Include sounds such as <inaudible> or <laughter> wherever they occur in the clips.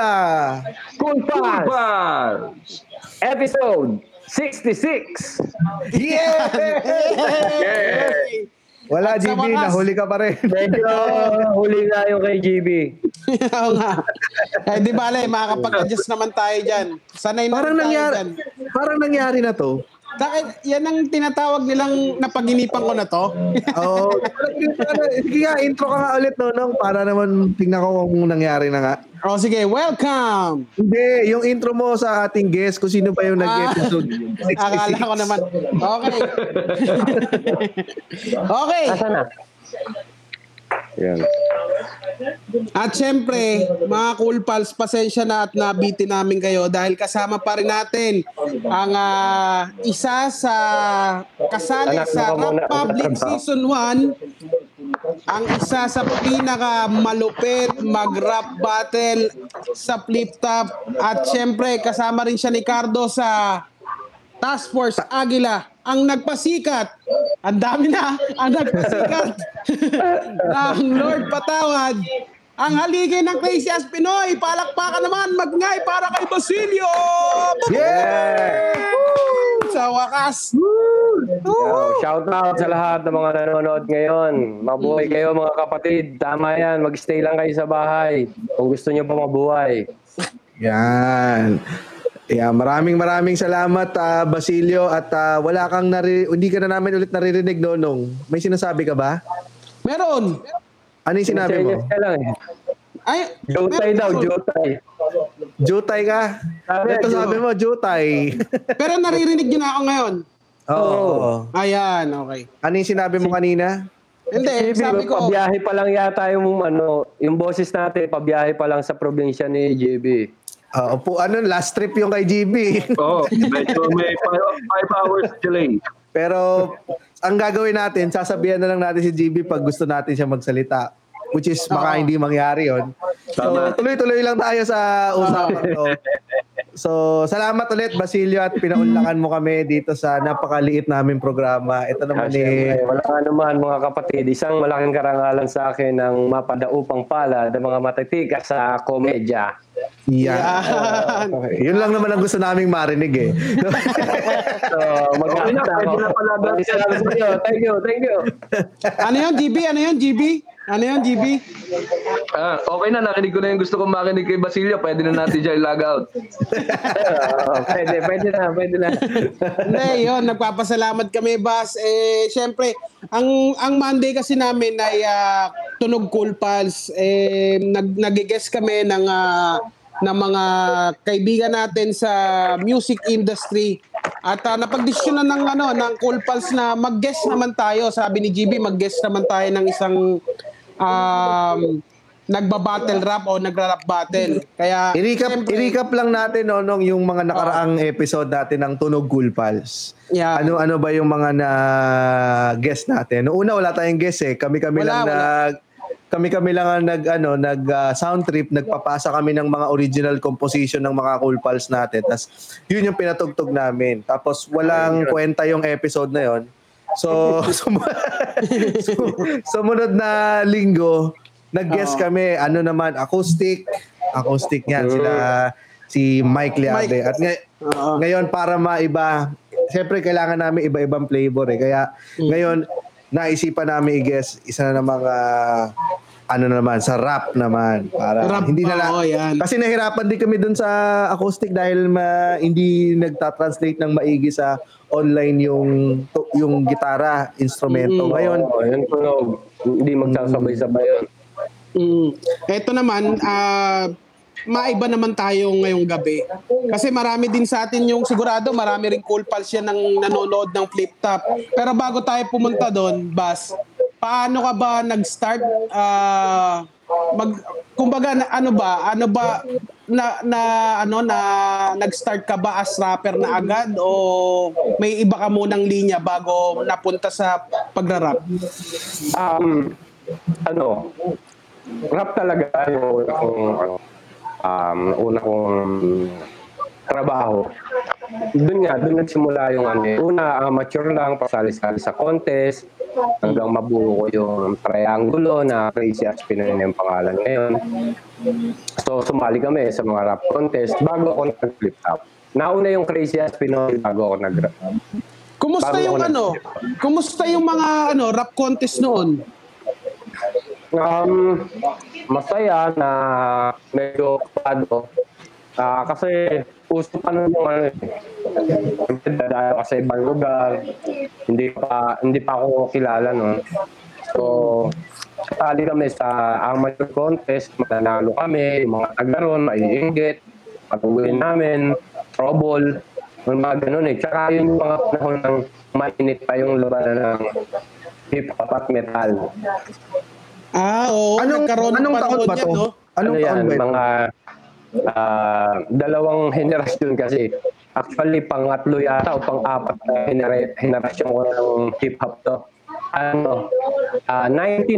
the Cool Pals! Pals! Episode 66! Yeah! Yeah! Wala, At sa GB, wakas- nahuli ka pa rin. Medyo huli nga yung kay GB. Oo nga. Eh, di bale, makakapag-adjust naman tayo dyan. Sanay na Parang tayo nangyari, dyan. parang nangyari na to. Dahil yan ang tinatawag nilang napaginipan ko na to. Oo. <laughs> Sige nga, intro ka nga ulit, no, Nong, para naman tingnan ko kung nangyari na nga. o sige, welcome! Hindi, yung intro mo sa ating guest, kung sino pa yung nag-episode. Ah, <laughs> Akala ko naman. Okay. <laughs> okay. Asa na? Yan. At syempre, mga cool pals, pasensya na at nabitin namin kayo dahil kasama pa rin natin ang ah, isa sa kasali Anak, sa. Rap Public <laughs> Season 1 ang isa sa pinaka malupit mag-rap battle sa flip top at syempre kasama rin siya ni Cardo sa Task Force Agila ang nagpasikat ang dami na ang nagpasikat <laughs> ng Lord Patawad ang haligi ng Crazy As Pinoy palakpakan naman magngay para kay Basilio Yeah! sa wakas shout out sa lahat ng mga nanonood ngayon. Mabuhay kayo mga kapatid. Tama yan. Mag-stay lang kayo sa bahay. Kung gusto nyo pa mabuhay. Yan. Yeah, maraming maraming salamat ah, Basilio at ah, wala kang nari hindi ka na namin ulit naririnig nonong. May sinasabi ka ba? meron Ano yung sinabi mo? Ka lang eh. ay Jotay meron. daw, Jotay. Jutay ka? Sabi, Ito sabi mo, Jutay. <laughs> pero naririnig niyo na ako ngayon Oo. ayan okay Ano yung sinabi mo kanina? hindi sabi ko pabiyahe pa lang yata yung ano, yung boses natin, pabiyahe pa lang sa probinsya ni JB. Oo po, ano, last trip yung kay GB. <laughs> Oo, medyo may 5 hours delay. Pero ang gagawin natin, sasabihan na lang natin si GB pag gusto natin siya magsalita. Which is baka hindi mangyari yon. So, tuloy-tuloy lang tayo sa usapan <laughs> to. So, salamat ulit Basilio at pinaunlakan mo kami dito sa napakaliit namin programa. Ito naman eh, Siyempre, wala nga naman mga kapatid, isang malaking karangalan sa akin ng mapadaupang pala ng mga matitika sa komedya. yan. Yan. Okay. Yun lang naman ang gusto naming marinig eh. <laughs> So, mag Okay na, pwede na pala ba? Salamat sa inyo. Thank you, thank you. ano yun GB ano yun GB ano yun GB Ah, okay na, nakinig ko na yung gusto kong makinig kay Basilio. Pwede na natin siya i-log out. Oo, pwede, pwede na, pwede na. Hindi, yun, nagpapasalamat kami, Bas. Eh, syempre, ang ang Monday kasi namin ay ah, Tunog Cool Pals. Eh, nag, nag-guest kami ng, ah, ng mga kaibigan natin sa music industry. At uh, napagdesisyonan ng ano ng Cool Pals na mag-guest naman tayo. Sabi ni GB, mag-guest naman tayo ng isang um, nagba-battle rap o nagra-rap battle. Kaya I-recap, syempre, i-recap lang natin no, nung yung mga nakaraang episode natin ng Tunog Cool Pals. Yeah. Ano-ano ba yung mga na guest natin? Noong una wala tayong guest eh. Kami-kami Wala, lang wala. nag kami-kami lang ang nag ano nag ah, sound trip, nagpapasa kami ng mga original composition ng mga Cool Pals natin. Tapos yun yung pinatugtog namin. Tapos walang kwenta yung episode na yon. So, <laughs> sumu- su- <laughs> sumunod na linggo, nag-guest Oo. kami, ano naman, acoustic, acoustic yan, sila, si Mike. Mike. At ngay- Oo. ngayon, para maiba, siyempre kailangan namin iba-ibang flavor eh. Kaya ngayon, naisipan namin i-guess isa na ng mga ano naman, sa rap naman. Para Rap, hindi na lang. yan. Kasi nahirapan din kami dun sa acoustic dahil ma, hindi nagta-translate ng maigi sa online yung to- yung gitara, instrumento. Mm. Ngayon, Oo, yun tunog. Hindi magsasabay-sabay yun. Mm. Ito naman, ah, maiba naman tayo ngayong gabi. Kasi marami din sa atin yung sigurado, marami rin cool pals yan ng nanonood ng flip top. Pero bago tayo pumunta doon, Bas, paano ka ba nag-start? ah, mag, kumbaga, na, ano ba? Ano ba? Na, na ano na nag-start ka ba as rapper na agad o may iba ka munang linya bago napunta sa pagra-rap? Um, ano, rap talaga yung ano, um, una kong trabaho. Doon nga, doon nagsimula yung ano. Una, amateur lang, pasali-sali sa contest. Hanggang mabuo ko yung triangulo na Crazy as Pinoy na yung pangalan ngayon. So, sumali kami sa mga rap contest bago ako nag-flip top. Nauna yung Crazy as Pinoy bago ako nag-rap. Kumusta Bago yung ano? Kumusta yung mga ano rap contest noon? Um, masaya na medyo okupado. Ah, kasi uso pa nun yung ano eh. Dadaya ka sa ibang lugar. Hindi pa hindi pa ako kilala no. So, sali kami sa amateur contest, mananalo kami, yung mga tagaron, maiinggit, patuloy namin, trouble, yung mga ganun eh. Tsaka yun yung mga panahon ng mainit pa yung labanan ng hip-hop at metal. Ah, oo. Anong, anong taon ba to? no? Anong ano taon yan, ba ito? mga ah, dalawang henerasyon kasi. Actually, pangatlo yata o pang-apat na henerasyon ko ng hip-hop to. Ano, ah 99,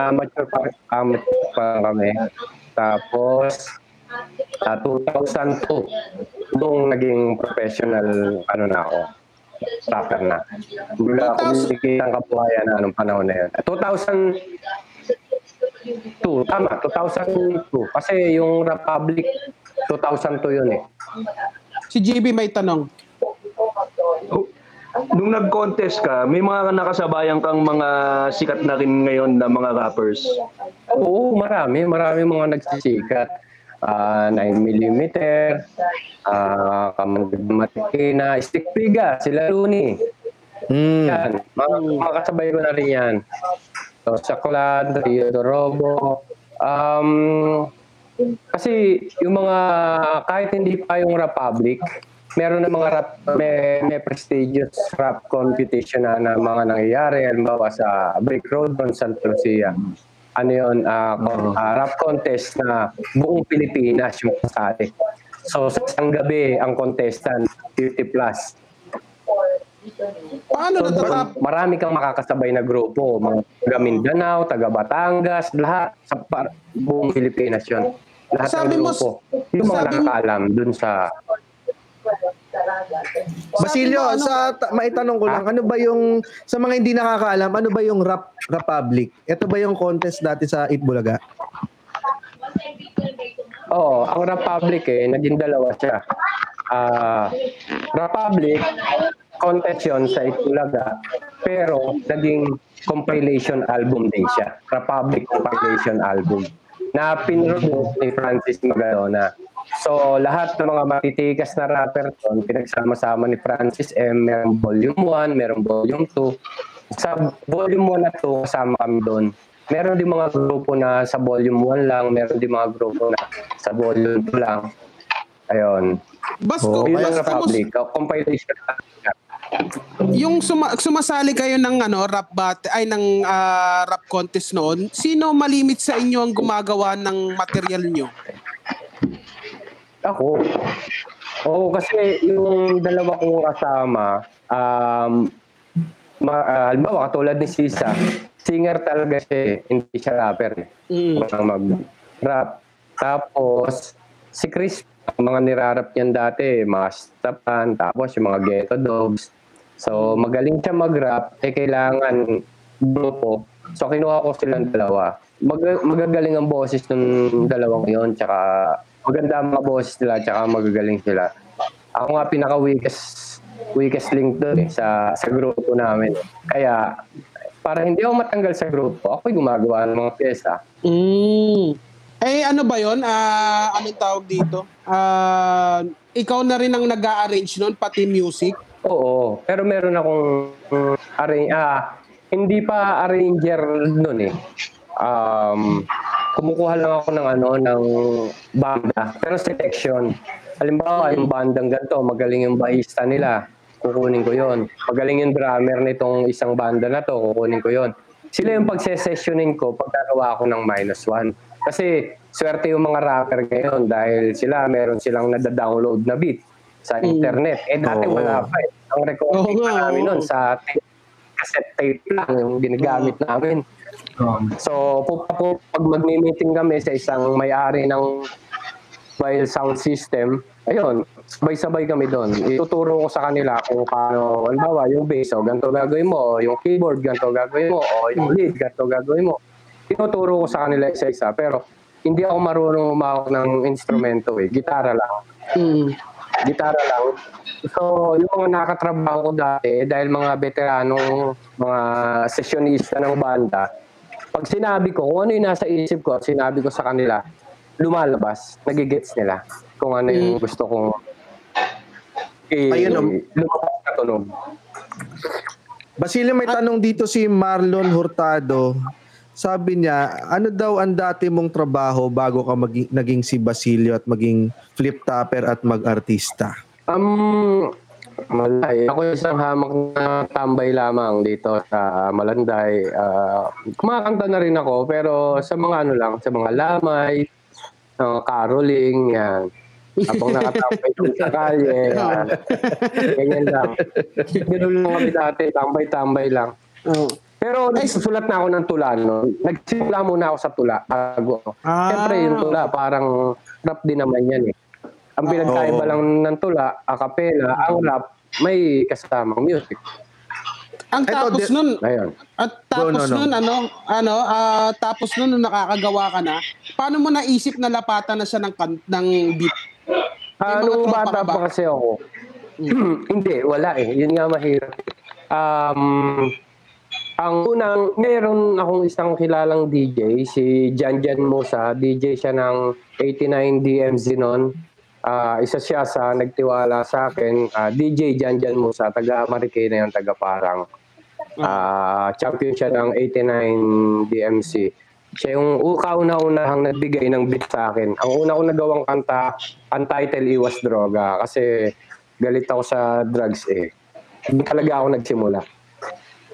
ah mature pa, ah, mature pa kami. Tapos, ah 2002, nung naging professional, ano na ako, rapper na. Mula 2000 communicate ang kabuhayan na anong panahon na yun. 2000, 2, tama, 2002. Kasi yung Republic, 2002 yun eh. Si JB may tanong. Nung nag-contest ka, may mga nakasabayan kang mga sikat na rin ngayon na mga rappers. Oo, marami. Marami mga nagsisikat. Ah, 9mm, ah, Kamandag Matikina, Stick Piga, sila Rooney. Hmm. Yan, mga, mga kasabay ko na rin yan. Saklan, Rio Dorobo. Um, kasi yung mga, kahit hindi pa yung Republic, meron na mga rap, may, may prestigious rap competition na, na mga nangyayari. Halimbawa sa Brick Road on Santa Lucia. Ano yun, ah, con- ah, rap contest na buong Pilipinas yung kasali. So sa isang gabi, ang contestant, 50 plus. Paano So, natatap? marami kang makakasabay na grupo. Mga taga Mindanao, taga Batangas, lahat. Sa par- buong Pilipinas yun. Lahat Sabi ng mo- grupo. Yung mga mo- nakakaalam dun sa... Basilio, mo, ano- sa ta- maitanong ko lang, ano ba yung sa mga hindi nakakaalam, ano ba yung Rap Republic? Ito ba yung contest dati sa Itbulaga? Oo, ang Republic eh, naging dalawa siya. Ah, Republic, contest yun sa Itulaga, pero naging compilation album din siya. Republic compilation album na pinroduce ni Francis Magalona. So, lahat ng mga matitikas na rapper doon, pinagsama-sama ni Francis M. Merong volume 1, merong volume 2. Sa volume 1 na 2, kasama kami doon. Meron din mga grupo na sa volume 1 lang, meron din mga grupo na sa volume 2 lang. Ayun. Bas, Oo, Yun bas, ang Republic. kamus- Compilation. Yung suma- sumasali kayo ng ano rap bat ay ng ah, rap contest noon, sino malimit sa inyo ang gumagawa ng material nyo? Ako. Oo, kasi yung dalawa kong kasama, um, ma, halimbawa, katulad ni Sisa, singer talaga siya eh. Hindi siya rapper eh. Mm. Mag-rap. Tapos, si Chris, mga nirarap niyan dati, mga Stapan, tapos yung mga Ghetto Dogs. So, magaling siya mag-rap, eh kailangan grupo. So, kinuha ko silang dalawa. Mag- magagaling ang boses ng dalawang yon tsaka maganda ang mga boses nila, tsaka magagaling sila. Ako nga pinaka-weakest weakest link doon eh, sa, sa grupo namin. Kaya, para hindi ako matanggal sa grupo, ako'y gumagawa ng mga pyesa. Mm. Eh ano ba 'yon? Ah, anong tawag dito? Ah, ikaw na rin ang nag-arrange noon pati music. Oo, pero meron akong arrange, ah, hindi pa arranger nun eh. Um, kumukuha lang ako ng ano, ng banda, pero selection. Halimbawa, yung bandang ganito, magaling yung bahista nila, kukunin ko yon. Magaling yung drummer nitong isang banda na to, kukunin ko yon. Sila yung pagsesessionin ko pagkagawa ako ng minus one. Kasi swerte yung mga rapper ngayon dahil sila meron silang nada-download na beat sa internet. Eh dati Oo. wala pa eh. Ang recording Oo nga, pa namin oo. nun sa tape, cassette tape lang yung ginagamit namin. So, po, po, pag magmi-meeting kami sa isang may-ari ng mobile sound system, ayun, sabay-sabay kami doon. Ituturo ko sa kanila kung paano, halimbawa, yung bass, o ganito gagawin mo, o yung keyboard, ganito gagawin mo, o yung lead, ganito gagawin mo. Tinuturo ko sa kanila isa-isa, pero hindi ako marunong umawak ng instrumento eh. Gitara lang. Mm. Gitara lang. So, yung mga nakatrabaho ko dati, eh, dahil mga veteranong, mga sessionista ng banda, pag sinabi ko, kung ano yung nasa isip ko, sinabi ko sa kanila, lumalabas, nagigets nila kung ano yung gusto kong i- Ayun, um, lumabas na tunog. Basilio, may tanong dito si Marlon Hurtado. Sabi niya, ano daw ang dati mong trabaho bago ka maging, naging si Basilio at maging flip topper at mag-artista? Um, malay. Ako isang hamak na tambay lamang dito sa Malanday. Ah, kumakanta na rin ako, pero sa mga ano lang, sa mga lamay, uh, caroling, yan. Habang nakatambay dun sa kalye, <laughs> yan. ganyan lang. Ganun lang kami dati, tambay-tambay lang. Oh. Pero nagsusulat na ako ng tula, no? Nagsimula muna ako sa tula. Bago. Ah. Siyempre, yung tula, parang rap din naman yan eh. Ang pinagkaiba Oo. lang ng tula, acapella, ang rap, may kasamang music. Ang Eto, tapos di- nun, Ayun. at tapos no, no. nun, ano, ano, ah, tapos nun, nung nakakagawa ka na, paano mo naisip na lapatan na siya ng, kan- ng beat? Ah, May mga nung tropa bata ka ba? pa kasi ako, <clears throat> hindi, wala eh. Yun nga mahirap. Um, ang unang, meron akong isang kilalang DJ, si Jan Jan Musa. DJ siya ng 89 DMZ noon. Ah, isa siya sa nagtiwala sa akin. Ah, DJ Jan Jan Musa, taga Marikina yung taga Parang. Ah, champion siya ng 89 DMC. Siya yung kauna-unahang nagbigay ng beat sa akin. Ang una ko nagawang kanta, untitled Iwas Droga. Kasi galit ako sa drugs eh. Hindi talaga ako nagsimula.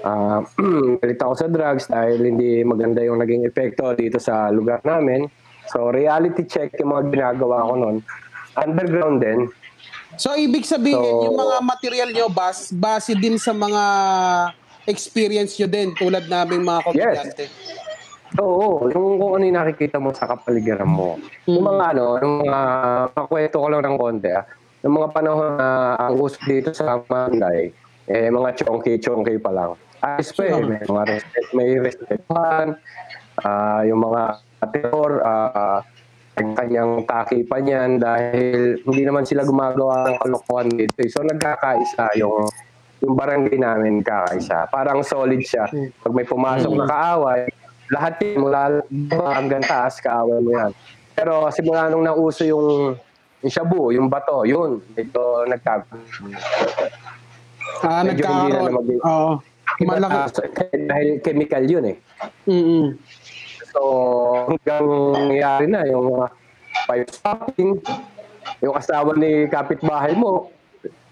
Ah, <clears throat> galit ako sa drugs dahil hindi maganda yung naging epekto dito sa lugar namin. So, reality check yung mga ginagawa ko noon. Underground din. So, ibig sabihin, So- yung mga material nyo, bas, base din sa mga experience nyo din, tulad naming mga komedyante. Oo, yung kung ano yung nakikita mo sa kapaligiran mo. Yung mga ano, yung mga, makwento ko lang ng konti ah. Yung mga panahon na ang uso dito sa Manday, eh, mga chonky-chonky pa lang. Ayos pa eh, may mga respect, may respectan, ah yung mga terror, ah ang kanyang taki pa niyan dahil hindi naman sila gumagawa ng kalokohan dito. eh. So nagkakaisa yung yung barangay namin kakaisa. Parang solid siya. Pag may pumasok na kaaway, lahat yun, mula hanggang taas, kaaway mo yan. Pero simula nung nauso yung yung shabu, yung bato, yun. Ito nagkag... Ah, nagkakaroon. maging- Oo. Malaki. Dahil chemical yun eh. Mm-mm. So, hanggang nangyari na yung mga pipe stopping, yung asawa ni kapitbahay mo,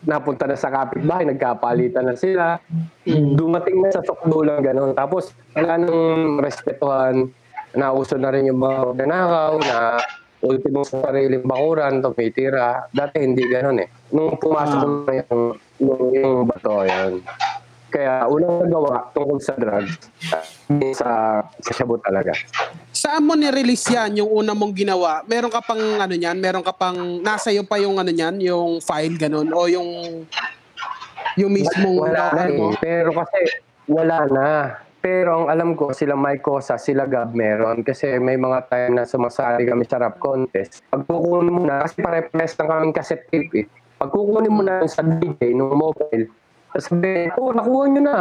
napunta na sa kapitbahay, nagkapalitan na sila. Dumating na sa sukdo lang gano'n. Tapos, wala nang respetuhan. Nauso na rin yung mga nanakaw na ultimo sa sariling bakuran, tumitira. Dati hindi gano'n eh. Nung pumasok na yung, yung, yung bato, yan. Kaya unang nagawa tungkol sa drugs, uh, sa, sa shabu talaga. Saan mo ni-release yan, yung una mong ginawa? Meron ka pang ano niyan? Meron ka pang, nasa iyo pa yung ano niyan, yung file ganun? O yung, yung mismong wala na ano mo? eh. Pero kasi wala na. Pero ang alam ko, sila Mike Cosa, sila Gab meron. Kasi may mga time na sumasali kami sa rap contest. Pag kukunin mo na, kasi pare-press lang kaming cassette tape eh. Pag kukunin mo na sa DJ, nung mobile, sabi, oh, nakuha nyo na.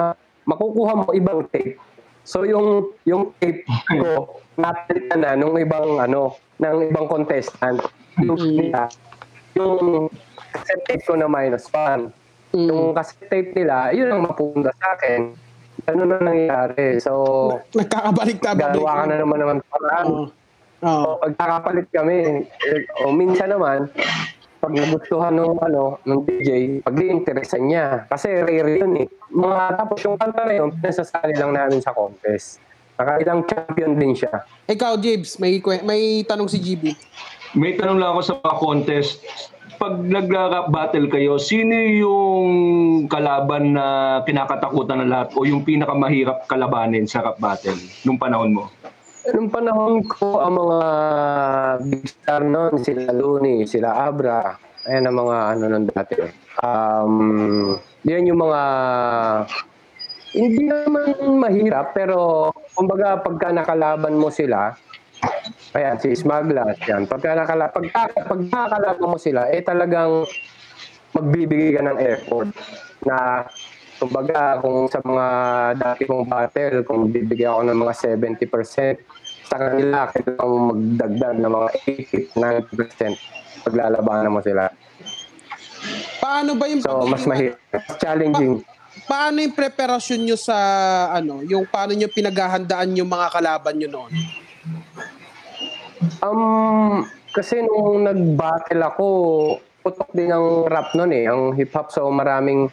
Makukuha mo ibang tape. So yung yung tape ko, napalitan na nung ibang ano, ng ibang contestant. Yung, nila, yung cassette tape ko na minus one. Mm. Yung cassette tape nila, yun ang mapunta sa akin. Ano na nangyari. So, Nagkakabalik-tabalik. gagawa ka na naman naman paraan. Oo. Oo. So, pag nakapalit kami, eh, o minsan naman, pag nagustuhan ng ano, ng DJ, pag interesan niya. Kasi rare yun eh. Mga, tapos yung kanta na yun, pinasasali lang namin sa contest. Nakailang champion din siya. Ikaw, Jibs, may, may tanong si GB. May tanong lang ako sa mga contest. Pag nag-rap battle kayo, sino yung kalaban na kinakatakutan ng lahat o yung pinakamahirap kalabanin sa rap battle nung panahon mo? Nung panahon ko, ang mga big star noon, sila Looney, sila Abra, Ayan ang mga ano nun dati. Um, yan yung mga hindi naman mahirap pero kumbaga pagka nakalaban mo sila ayan si Smaglas yan pagka nakala pagka, pag nakakalaban mo sila eh talagang magbibigay ka ng effort na kumbaga kung sa mga dati kong battle kung bibigay ako ng mga 70% sa kanila kailangan mo magdagdag ng mga 80 90% paglalabanan mo sila Paano ba yung so mas mahirap challenging paano yung preparasyon nyo sa ano, yung paano nyo pinaghahandaan yung mga kalaban nyo noon? Um, kasi nung nag-battle ako, putok din ang rap noon eh, ang hip-hop. So maraming,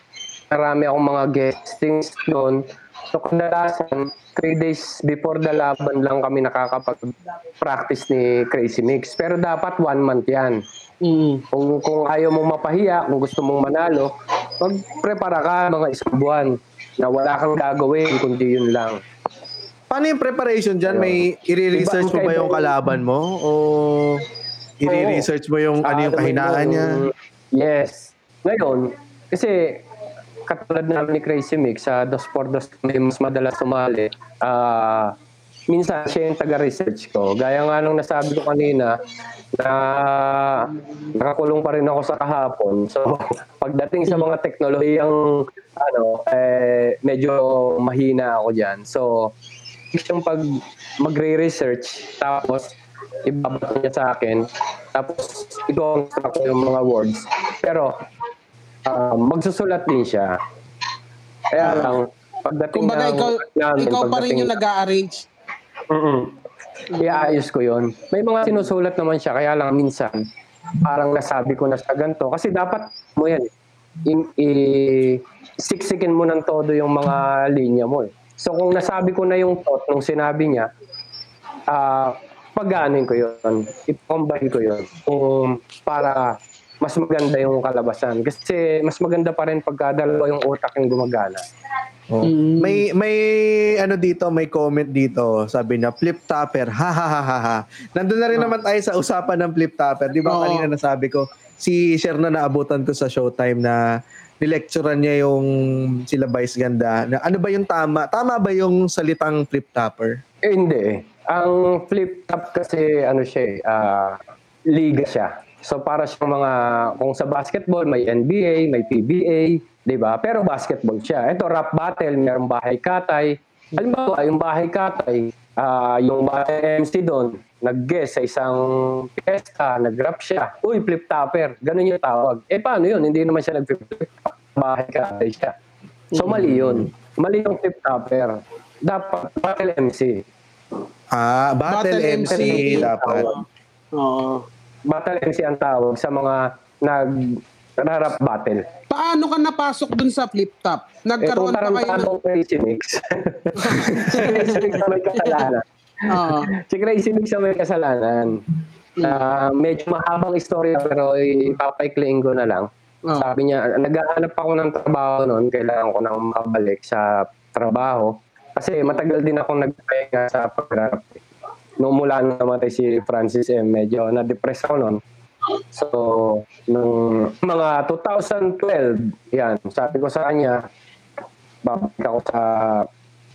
marami akong mga guestings noon. So kadalasan, three days before the laban lang kami nakakapag-practice ni Crazy Mix. Pero dapat one month yan. Mm. Kung, kung ayaw mong mapahiya, kung gusto mong manalo, mag-prepara ka mga isang buwan na wala kang gagawin, kundi yun lang. Paano yung preparation dyan? May i-research mo ba yung kalaban mo? O i-research mo yung ano yung Ah, kahinaan niya? Yes. Ngayon, kasi katulad namin ni Crazy Mix, sa Dos por Dos may mas madalas sumali. Ah, minsan siya yung taga-research ko. Gaya nga nung nasabi ko kanina, na nakakulong pa rin ako sa kahapon. So, <laughs> pagdating sa mga teknolohiyang ano, eh, medyo mahina ako dyan. So, yung pag magre-research, tapos ibabato niya sa akin, tapos i-construct ko yung mga words. Pero, ah, magsusulat din siya. Kaya lang, pagdating Kumbaga ng- ikaw, namin, ikaw pa rin yung nag-a-arrange. Mm-mm. Iaayos ko yon. May mga sinusulat naman siya, kaya lang minsan, parang nasabi ko na sa ganito. Kasi dapat mo yan, i- i- siksikin mo ng todo yung mga linya mo. Eh. So kung nasabi ko na yung thought nung sinabi niya, ah pag-aanin ko yun, i-combine ko yun kung para mas maganda yung kalabasan. Kasi mas maganda pa rin pagka dalawa yung utak yung gumagana. Oh. Mm. May may ano dito, may comment dito. Sabi niya, flip topper. Ha ha ha ha. ha. Nandun na rin naman tayo sa usapan ng flip topper. Di ba Oo. kanina nasabi ko, si Sher na naabutan ko sa Showtime na nilecturean niya yung sila Vice Ganda. Na, ano ba yung tama? Tama ba yung salitang flip topper? Eh, hindi. eh. Ang flip top kasi ano siya eh, ah, liga siya. So para siyang mga kung sa basketball may NBA, may PBA, 'di ba? Pero basketball siya. Ito rap battle, mayroong bahay katay. Halimbawa, yung bahay katay, ah, yung battle MC doon, nag-guest sa isang piyesta, nag-rap siya. Uy, flip topper. Ganun yung tawag. Eh paano yun? Hindi naman siya nag-flip top. Bahay katay siya. So mali yun. Mali yung flip topper. Dapat battle MC. Ah, battle, Battle MC, MC. dapat. Oo. Battle MC ang tawag sa mga nag rap battle. Paano ka napasok dun sa flip top? Nagkaroon pa kayo ng... Crazy Mix. <laughs> si Crazy Mix na may kasalanan. Oo. Si Crazy Mix na may kasalanan. Ah, medyo mahabang istorya pero ipapaikliin ko na lang. Oo. Sabi niya, naghahanap ako ng trabaho noon, kailangan ko nang makabalik sa trabaho. Kasi matagal din ako nagpahinga sa pag-rap. Noong mula na namatay si Francis M, medyo na-depress ako noon. So, nung mga 2012, yan, sabi ko sa kanya, babalik ako sa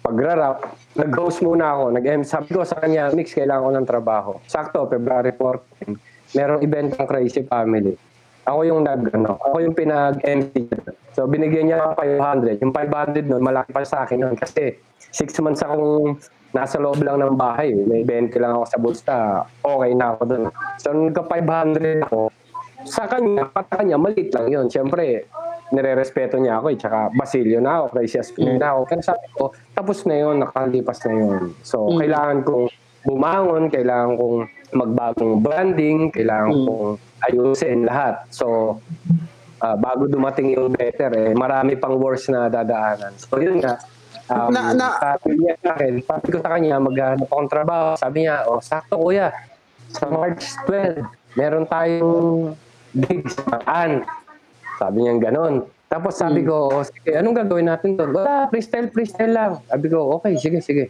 pagra-rap. Nag-host muna ako. Nag sabi ko sa kanya, Mix, kailangan ko ng trabaho. Sakto, February 14, merong event ng Crazy Family. Ako yung nag, ano, ako yung pinag-MC. So, binigyan niya ako 500. Yung 500 nun, malaki pa sa akin nun. Kasi, six months akong nasa loob lang ng bahay. May 20 lang ako sa bulsa. Okay na ako dun. So, nung nagka-500 ako, sa kanya, pata kanya, maliit lang yun. Siyempre, nire-respeto niya ako eh. Tsaka Basilio na ako, Crazy Aspin na ako. Kaya sabi ko, tapos na yun, nakalipas na yun. So, Mm. kailangan kong bumangon, kailangan kong magbagong branding, kailangan Mm. kong ayusin lahat. So, ah, bago dumating yung better, eh, marami pang worse na dadaanan. So, yun nga. Um, Na- na- sabi niya sa akin, sabi ko sa kanya, maghanap akong trabaho. Sabi niya, oh, sakto kuya, sa March 12, meron tayong gigs sa An. Sabi niya ganon. Tapos sabi ko, oh, sige, anong gagawin natin doon? Wala, freestyle, freestyle lang. Sabi ko, okay, sige, sige.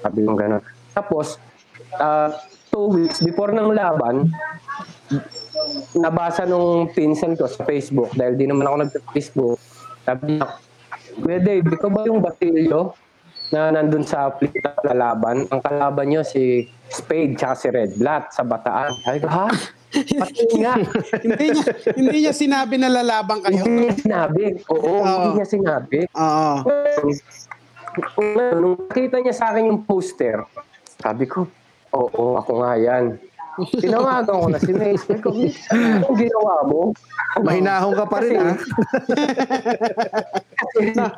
Sabi ko ganon. Tapos, ah, two weeks before ng laban, nabasa nung pinsan ko sa Facebook dahil di naman ako nag-Facebook. Sabi niya, Kuya Dave, ikaw ba yung batilyo na nandun sa plita kalaban? Ang kalaban niyo si Spade tsaka si Red Blood sa Bataan. Ko, ha? <laughs> Pati nga. hindi niya hindi niya sinabi na lalaban kayo. Hindi niya sinabi. Oo, hindi niya sinabi. Oo. Ngayon, nung nakita niya sa akin yung poster, sabi ko, oo, ako nga yan. Tinawagan ko na si May. Sabi ko, "Miss, anong ginawa mo? Mahinahon ka pa rin, <laughs> Kasi- ha?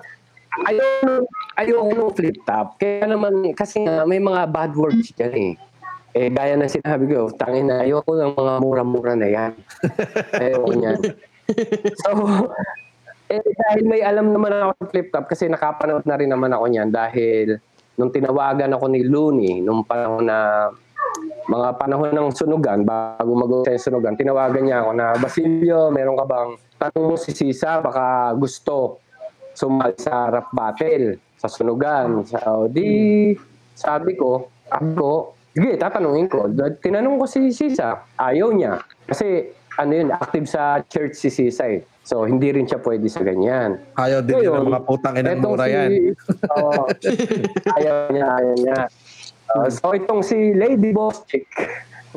ayaw, ayaw nung flip top. Kaya naman, kasi nga, may mga bad words dyan eh. Eh, gaya na sinabi ko, tangin na, ayoko ng mga mura-mura na yan. <laughs> ayoko niyan. So, eh, dahil may alam naman ako sa flip top, kasi nakapanood na rin naman ako niyan dahil nung tinawagan ako ni Looney, nung panahon na mga panahon ng sunugan, bago mag-uwi sa sunugan, tinawagan niya ako na, Basilio, meron ka bang tanong mo si Sisa, baka gusto sumali sa rap battle sa sunugan. So, di, sabi ko, ako, sige, tatanungin ko. Tinanong ko si Sisa, ayaw niya. Kasi, ano yun, active sa church si Sisa eh. So, hindi rin siya pwede sa ganyan. Ayaw din yun Ngayon, ng mga putang inang mura si- yan. <laughs> Oo. ayaw niya, ayaw niya. Uh, so itong si Lady Boss Chick,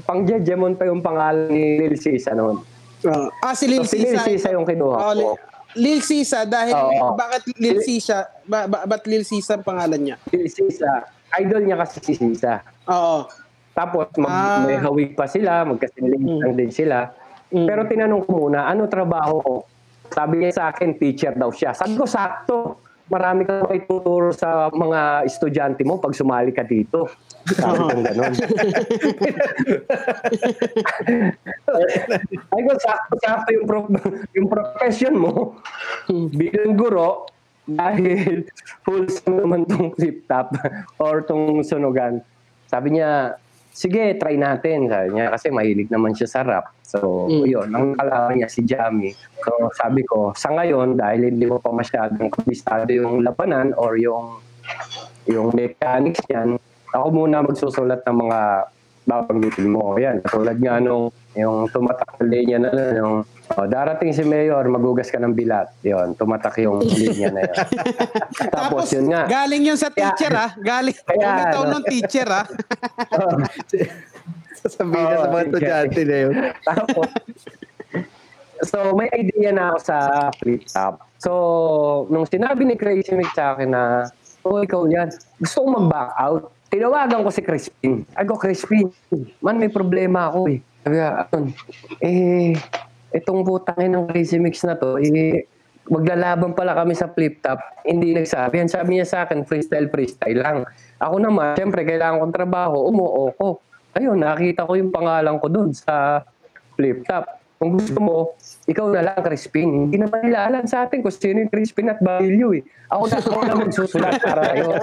pang Jejemon pa yung pangalan ni Lil Sisa noon. Oo. Ah, si Lil So, si Lil Sisa. Sisa yung kinuha Oh, ko. Lil, Sisa dahil Oo. bakit Lil Sisa? Ba, ba, ba't Lil Sisa ang pangalan niya? Lil Sisa, idol niya kasi si Sisa. Oo. Tapos mag, Ah. may hawig pa sila, magkasiling lang din sila. Mm. Pero tinanong ko muna, ano trabaho ko? Sabi niya sa akin, teacher daw siya. Sabi ko, sakto. Marami kang maituturo sa mga estudyante mo pag sumali ka dito. Sabi ko ganun. <laughs> Ay ko, sakto, sakto yung, pro, yung profession mo bilang guro dahil wholesome naman tong flip top or tong sunugan. Sabi niya, sige, try natin. Sabi niya, kasi mahilig naman siya sa rap. So, Mm. yun, ang kalaban niya si Jamie. So, sabi ko, sa ngayon, dahil hindi mo pa masyadong kabisado yung labanan or yung yung mechanics niyan, ako muna magsusulat ng mga babanggitin mo. Yan, katulad nga nung yung tumatak na na na, yung oh, darating si Mayor, magugas ka ng bilat. Yun, tumatak yung <laughs> linya na yun. Tapos, yun nga. galing yun sa teacher ah. Galing, Kaya, umitaw ano. ng teacher ah. <laughs> Sasabihin na sa mga sige. estudyante na yun. Tapos, so may idea na ako sa flip top. So, nung sinabi ni Crazy Mick sa akin na, oh, ikaw yan, gusto kong mag-back out. Tinawagan ko si Crispin. Ay ko, Crispin, man, may problema ako eh. Sabi ka, "Anon?" eh, itong putangin ng Crazy Mix na to, eh, maglalaban pala kami sa flip top. Hindi nagsabi. Yan sabi niya sa akin, freestyle, freestyle lang. Ako naman, syempre, kailangan kong trabaho, umuo ko. Ayun, nakita ko yung pangalan ko doon sa flip top. Kung gusto mo, ikaw na lang, Crispin. Hindi naman nila alam sa atin kung sino yung Crispin at Barilio eh. Ako na ako na magsusulat para <laughs> kayo.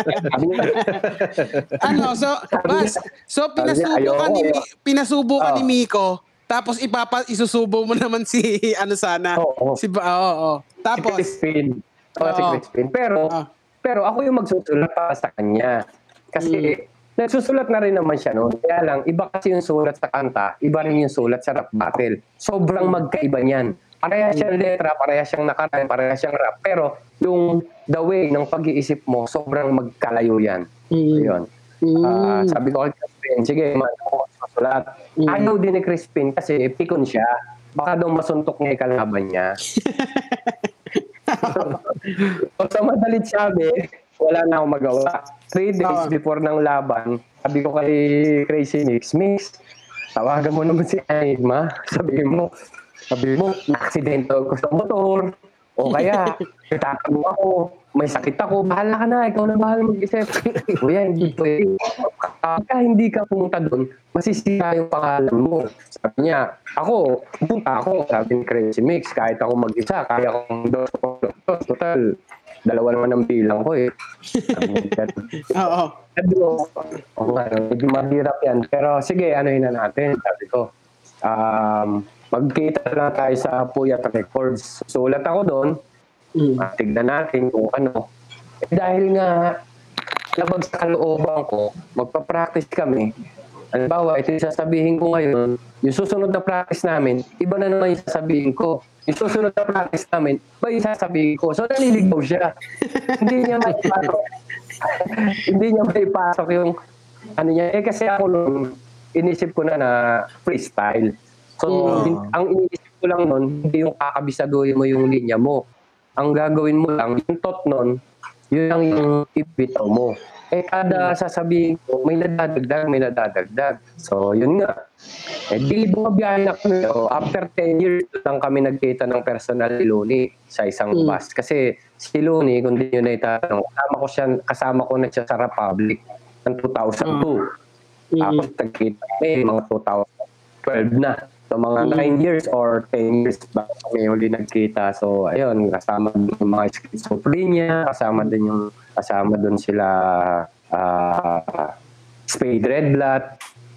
Ano, so, bas, so pinasubo ka ni, pinasubo ka ni Miko, tapos ipapa, isusubo mo <laughs> naman si, ano sana, Oo. si, ba- oo, oo. si Tapos, Crispin. Oo, si. Crispin. Pero, Ah. pero ako yung magsusulat para sa kanya. Kasi, nagsusulat na rin naman siya noon. Kaya lang, iba kasi yung sulat sa kanta, iba rin yung sulat sa rap battle. Sobrang magkaiba niyan. Pareha siyang letra, pareha siyang nakaraan, pareha siyang rap. Pero, yung the way ng pag-iisip mo, sobrang magkalayo yan. Mm. Yun. Mm. Ah, sabi ko kay Crispin, sige, man, ako masulat. Mm. Ayaw din ni Crispin kasi pikon siya. Baka daw masuntok niya yung kalaban niya. <laughs> o sa madalit sabi, wala na akong magawa. Three days Ah. before ng laban, sabi ko kay Crazy Mix, Mix, tawagan mo naman si Aima. Sabi mo, sabi mo, na-aksidente ako sa motor. O kaya, <laughs> nagtatanong ako, may sakit ako, bahala ka na, ikaw na bahala mag-isip. <laughs> Kuya, hindi pwede. Kapag hindi ka pumunta doon, masisira yung pangalan mo. Sabi niya, ako, pupunta ako, sabi ni Crazy Mix, kahit ako mag-isa, kaya akong dos, dos, total, dalawa naman ang bilang ko eh. <laughs> Oo. ko, oo nga, medyo mahirap yan. Pero sige, ano na natin, sabi ko. Um, magkita na tayo sa Puyat Records. Sulat ako doon, Mm. Tignan natin kung ano. Eh, dahil nga, labag sa kalooban ko, magpa-practice kami. Halimbawa, ito yung sasabihin ko ngayon, yung susunod na practice namin, iba na naman yung sasabihin ko. Yung susunod na practice namin, iba yung sasabihin ko. So, naliligaw siya. <laughs> hindi niya maipasok. <laughs> hindi niya maipasok yung ano niya. Eh, kasi ako nung inisip ko na na freestyle. So, hin- ang iniisip ko lang nun, hindi yung kakabisaduhin mo yung linya mo. Ang gagawin mo lang, yung tot nun, yun lang yung ibitaw mo. Eh, kada sasabihin ko, may nadadagdag, may nadadagdag. So, yun nga. Eh, di bumabiyahe na kami. Oh, after 10 years lang kami nagkita ng personal ni Luni sa isang Mm. bus. Kasi si Luni, kung di nyo na itatanong, kasama ko, siya, kasama ko na siya sa Republic ng 2002. Mm. Tapos nagkita kami mga 2012 na. So mga 9 years or 10 years bago kami uli nagkita. So ayun, kasama din yung mga schizophrenia, kasama din yung kasama doon sila ah, Spade Red Blood,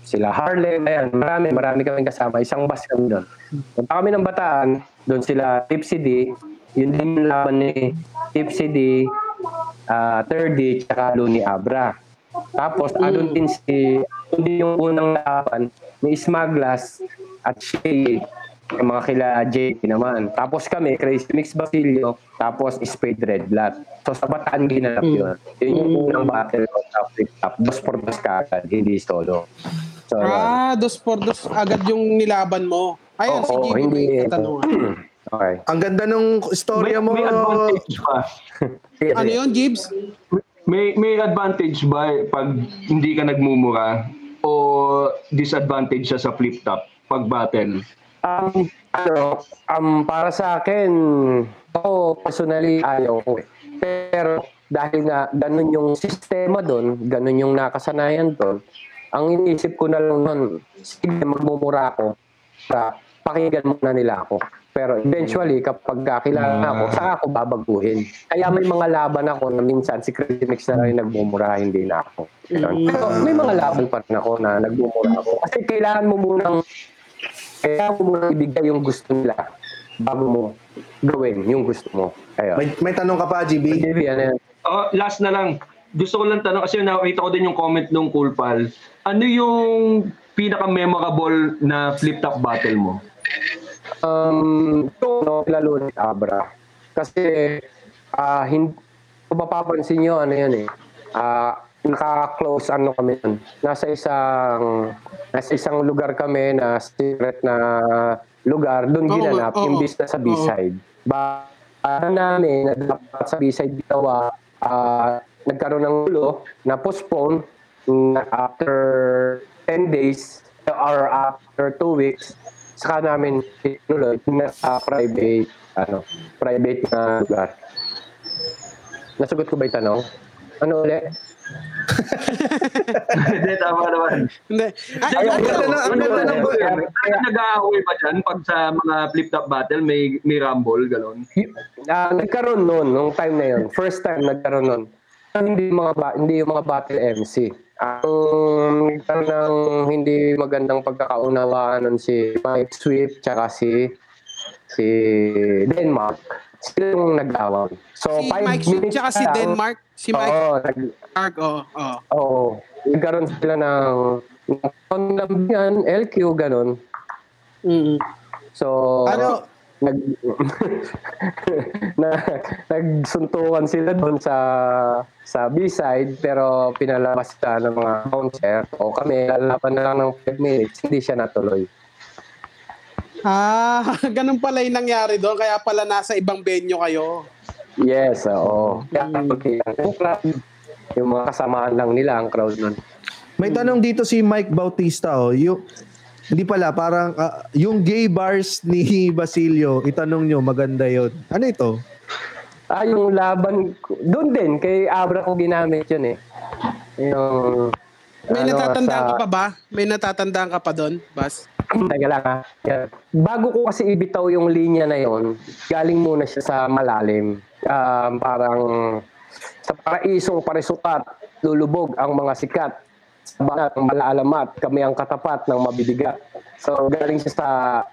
sila Harlem, ayan, marami, marami kami kasama. Isang bus kami doon. Punta kami ng Bataan, doon sila Tipsy D, yun din yung laban ni Tipsy D, ah, Third D, tsaka Looney Abra. Tapos, andun din si, andun din yung unang laban ni Smaglas at Shay, yung mga kila JP naman. Tapos kami, Crazy Mix Basilio, tapos Spade Red Blood. So sa Bataan ginanap yun. Yun yung unang battle ko sa flip top. Dos por dos kagad, hindi solo. So, yun. Ah, dos por dos agad yung nilaban mo. Ayun, si Oo, Gigi hindi. may katanungan. <clears throat> okay. Ang ganda nung istorya mo. may advantage ba? Ano yun, Gibbs? May may advantage ba pag hindi ka nagmumura o disadvantage siya sa flip top pag battle? Um, ano, um, para sa akin, ako personally ayaw ko eh. Pero dahil nga ganun yung sistema doon, ganun yung nakasanayan doon, ang iniisip ko na lang nun, sige, magmumura ako para pakinggan muna nila ako. Pero eventually, kapag kakilala na ako, saka ako babaguhin. Kaya may mga laban ako na minsan si Crazy Mix na yung nagmumura, hindi na ako. Pero may mga laban pa rin ako na nagmumura ako. Kasi kailangan mo munang kaya mo muna ibigay yung gusto nila bago mo gawin yung gusto mo. Ayun. May, may tanong ka pa, GB? JB, ano yan? Oh, last na lang. Gusto ko lang tanong kasi nakita ko din yung comment nung Cool Pal. Ano yung pinaka-memorable na flip top battle mo? Um, ito, no, lalo ni Abra. Kasi, ah hindi, kung mapapansin nyo, ano yan eh, ah naka-close ano kami nun. Nasa isang, nasa isang lugar kami na secret na lugar. Doon Oo, ginanap oo, yung business sa. B-side. Ba, ano namin, na dapat sa B-side ginawa, ah nagkaroon ng ulo na postpone na after 10 days or after 2 weeks saka namin tinuloy na sa private ano private na lugar. Nasagot ko ba 'yung tanong? Ano ulit? Hindi, tama naman. Hindi. Ay, Ay, ang ganda na- ang ganda ng- Kaya nag-aaway ba dyan pag sa mga flip top battle may may rumble galon? Y- ah, nagkaroon noon nung time na 'yon. First time nagkaroon noon. Hindi yung mga ba- hindi yung mga battle MC. Ang nagkaroon ng hindi magandang pagkakaunawaan nun si Mike Swift tsaka si si Denmark. Sila yung nag-away. So, si five Mike minutes tsaka si Denmark. Si Mike Oo, nag- Mark, oh, oh. Oo. Nagkaroon sila ng ng lambingan, LQ, ganun. Mm. So, Ano? nag <laughs> na, nagsuntukan sila doon sa sa B-side pero pinalabas sila ng mga bouncer o kami lalaban na lang ng 5 minutes hindi siya natuloy Ah, <laughs> ganun pala yung nangyari doon. Kaya pala nasa ibang venue kayo. yes oo kaya pag yung yung mga kasamaan lang nila ang crowd nun May tanong dito si Mike Bautista. Oh. Yung, hindi pala, parang ah, yung gay bars <laughs> ni Basilio, itanong nyo, maganda yon. Ano ito? Ah, yung laban, doon din, kay Abra ko ginamit yun eh. Yung, May ano, natatandaan sa- ka pa ba? May natatandaan ka pa doon, Bas? Teka lang ha. Bago ko kasi ibitaw yung linya na yon, galing muna siya sa malalim. Um, parang sa paraisong parisukat, lulubog ang mga sikat. Sa banat ng malaalamat, kami ang katapat ng mabibigat. So galing siya sa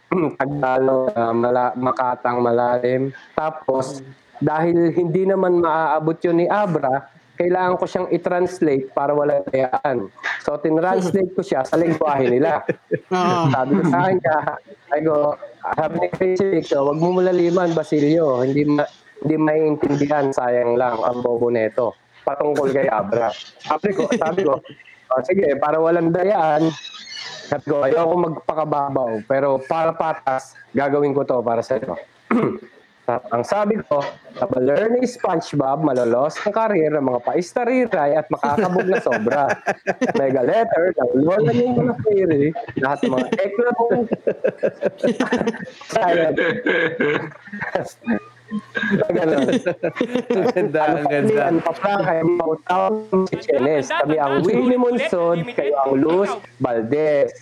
<clears throat> Tagalog, uh, mala, makatang malalim. Tapos, dahil hindi naman maaabot yun ni Abra, kailangan ko siyang i-translate para wala tayaan. So, tinranslate ko siya sa lingwahe nila. Oo. Sabi ko sa akin, ay ko, sabi ni so, wag mo mulaliman, Basilio. Hindi ma, hindi maiintindihan, sayang lang ang bobo neto. Patungkol kay Abra. Sabi ko, sabi ko, "Oh, sige, para walang dayaan, sabi ko, ayoko magpakababaw, pero para patas, gagawin ko to para sa iyo. <clears throat> ang sabi ko, learn ni SpongeBob, malolos ang karir ng mga paistariray at makakabog na sobra. <laughs> Mega letter, ng lola ng mga fairy, lahat ng mga ekla. <laughs> <laughs> Ganun. <laughs> Ang ganda, ang ganda. ang paprangkay, mautaw si Chenes. Kami ang Winnie Monsod, kayo ang Luz Valdez.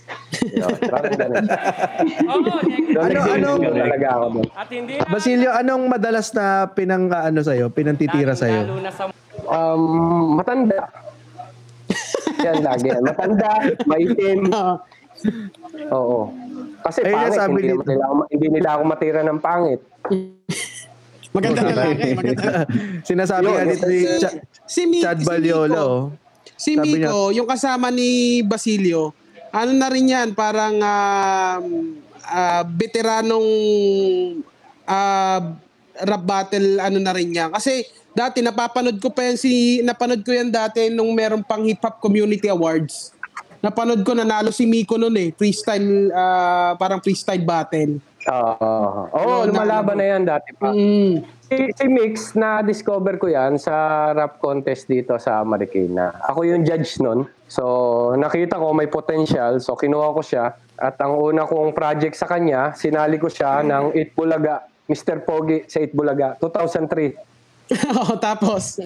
Ano- ano- ko talaga ako doon. At hindi na Basilio, anong madalas na pinang ano sa'yo, pinantitira sa'yo? Um, matanda. Yan lagi. Matanda, maitim. <laughs> Oo. Oo. Kasi Ayun pangit, sabi hindi, nila, ako- hindi nila ako matira ng pangit. <laughs> Maganda lalaki. Maganda. <laughs> Sinasabi Yun, nga ni si- Ch- Si, Mi, Chad si Baliola, Miko, oh. si Miko, yung kasama ni Basilio, ano na rin yan, parang um, ah, veteranong ah, rap battle, ano na rin yan. Kasi dati napapanood ko pa yan si, napanood ko yan dati nung meron pang Hip Hop Community Awards. Napanood ko, nanalo si Miko noon eh. Freestyle, ah, parang freestyle battle. Oo. Yun, lumalaban na yan dati pa. Mm. Si, si Mix, na-discover ko yan sa rap contest dito sa Marikina. Ako yung judge nun. So, nakita ko may potential. So, kinuha ko siya. At ang una kong project sa kanya, sinali ko siya ng Itbulaga. Mr. Pogi sa Itbulaga, 2003. <laughs> Oo, tapos.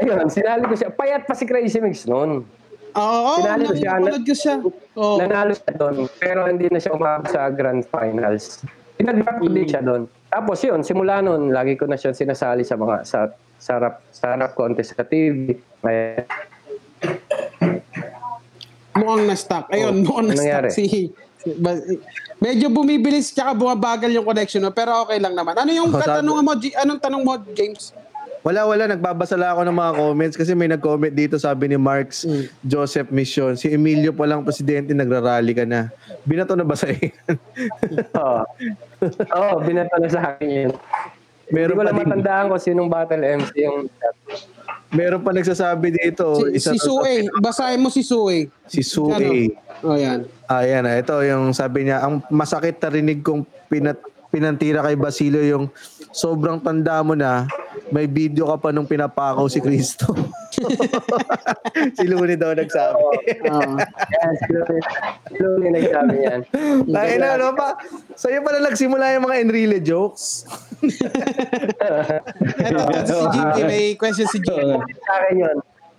Ayun, sinali ko siya. Payat pa si Crazy Mix nun. Oo, Sinali ko siya. napanood ko siya. Oo. Nanalo siya doon, pero hindi na siya umabot sa grand finals. Pinag-rap Mm. ulit siya doon. Tapos yun, simula noon, lagi ko na siya sinasali sa mga sa sa rap, sa rap contest sa TV. May, Mukhang na-stuck. Ayun, Oh, mukhang na-stuck nangyari? si... ba- medyo bumibilis tsaka bumabagal yung connection mo, pero okay lang naman. Ano yung Oh, katanungan mo, G- anong tanong mo, James? Wala, wala. Nagbabasa lang ako ng mga comments kasi may nag-comment dito sabi ni Marks Joseph Mission. Si Emilio pa lang presidente, nagrarally ka na. Binato na ba sa iyo? <laughs> Oo. Oo, binato na sa akin yun. Meron Hindi ko pa, lang din, matandaan ko sinong battle MC yung meron pa nagsasabi dito. Si, isa si to- Sue. Basahin mo si Sue. Si Sue. Oh, yan. Ayan, ah, ito yung sabi niya, ang masakit na rinig kong pinat, pinantira kay Basilio yung sobrang tanda mo na, may video ka pa nung pinapakaw si Kristo. <laughs> si Luni daw nagsabi. Oo. Slowly, slowly nagsabi yan. Ay, na, ano pa? Sa'yo pala nagsimula yung mga Enrile jokes. Ito, si Jimmy. <laughs> May question si Jimmy. Sa akin yun.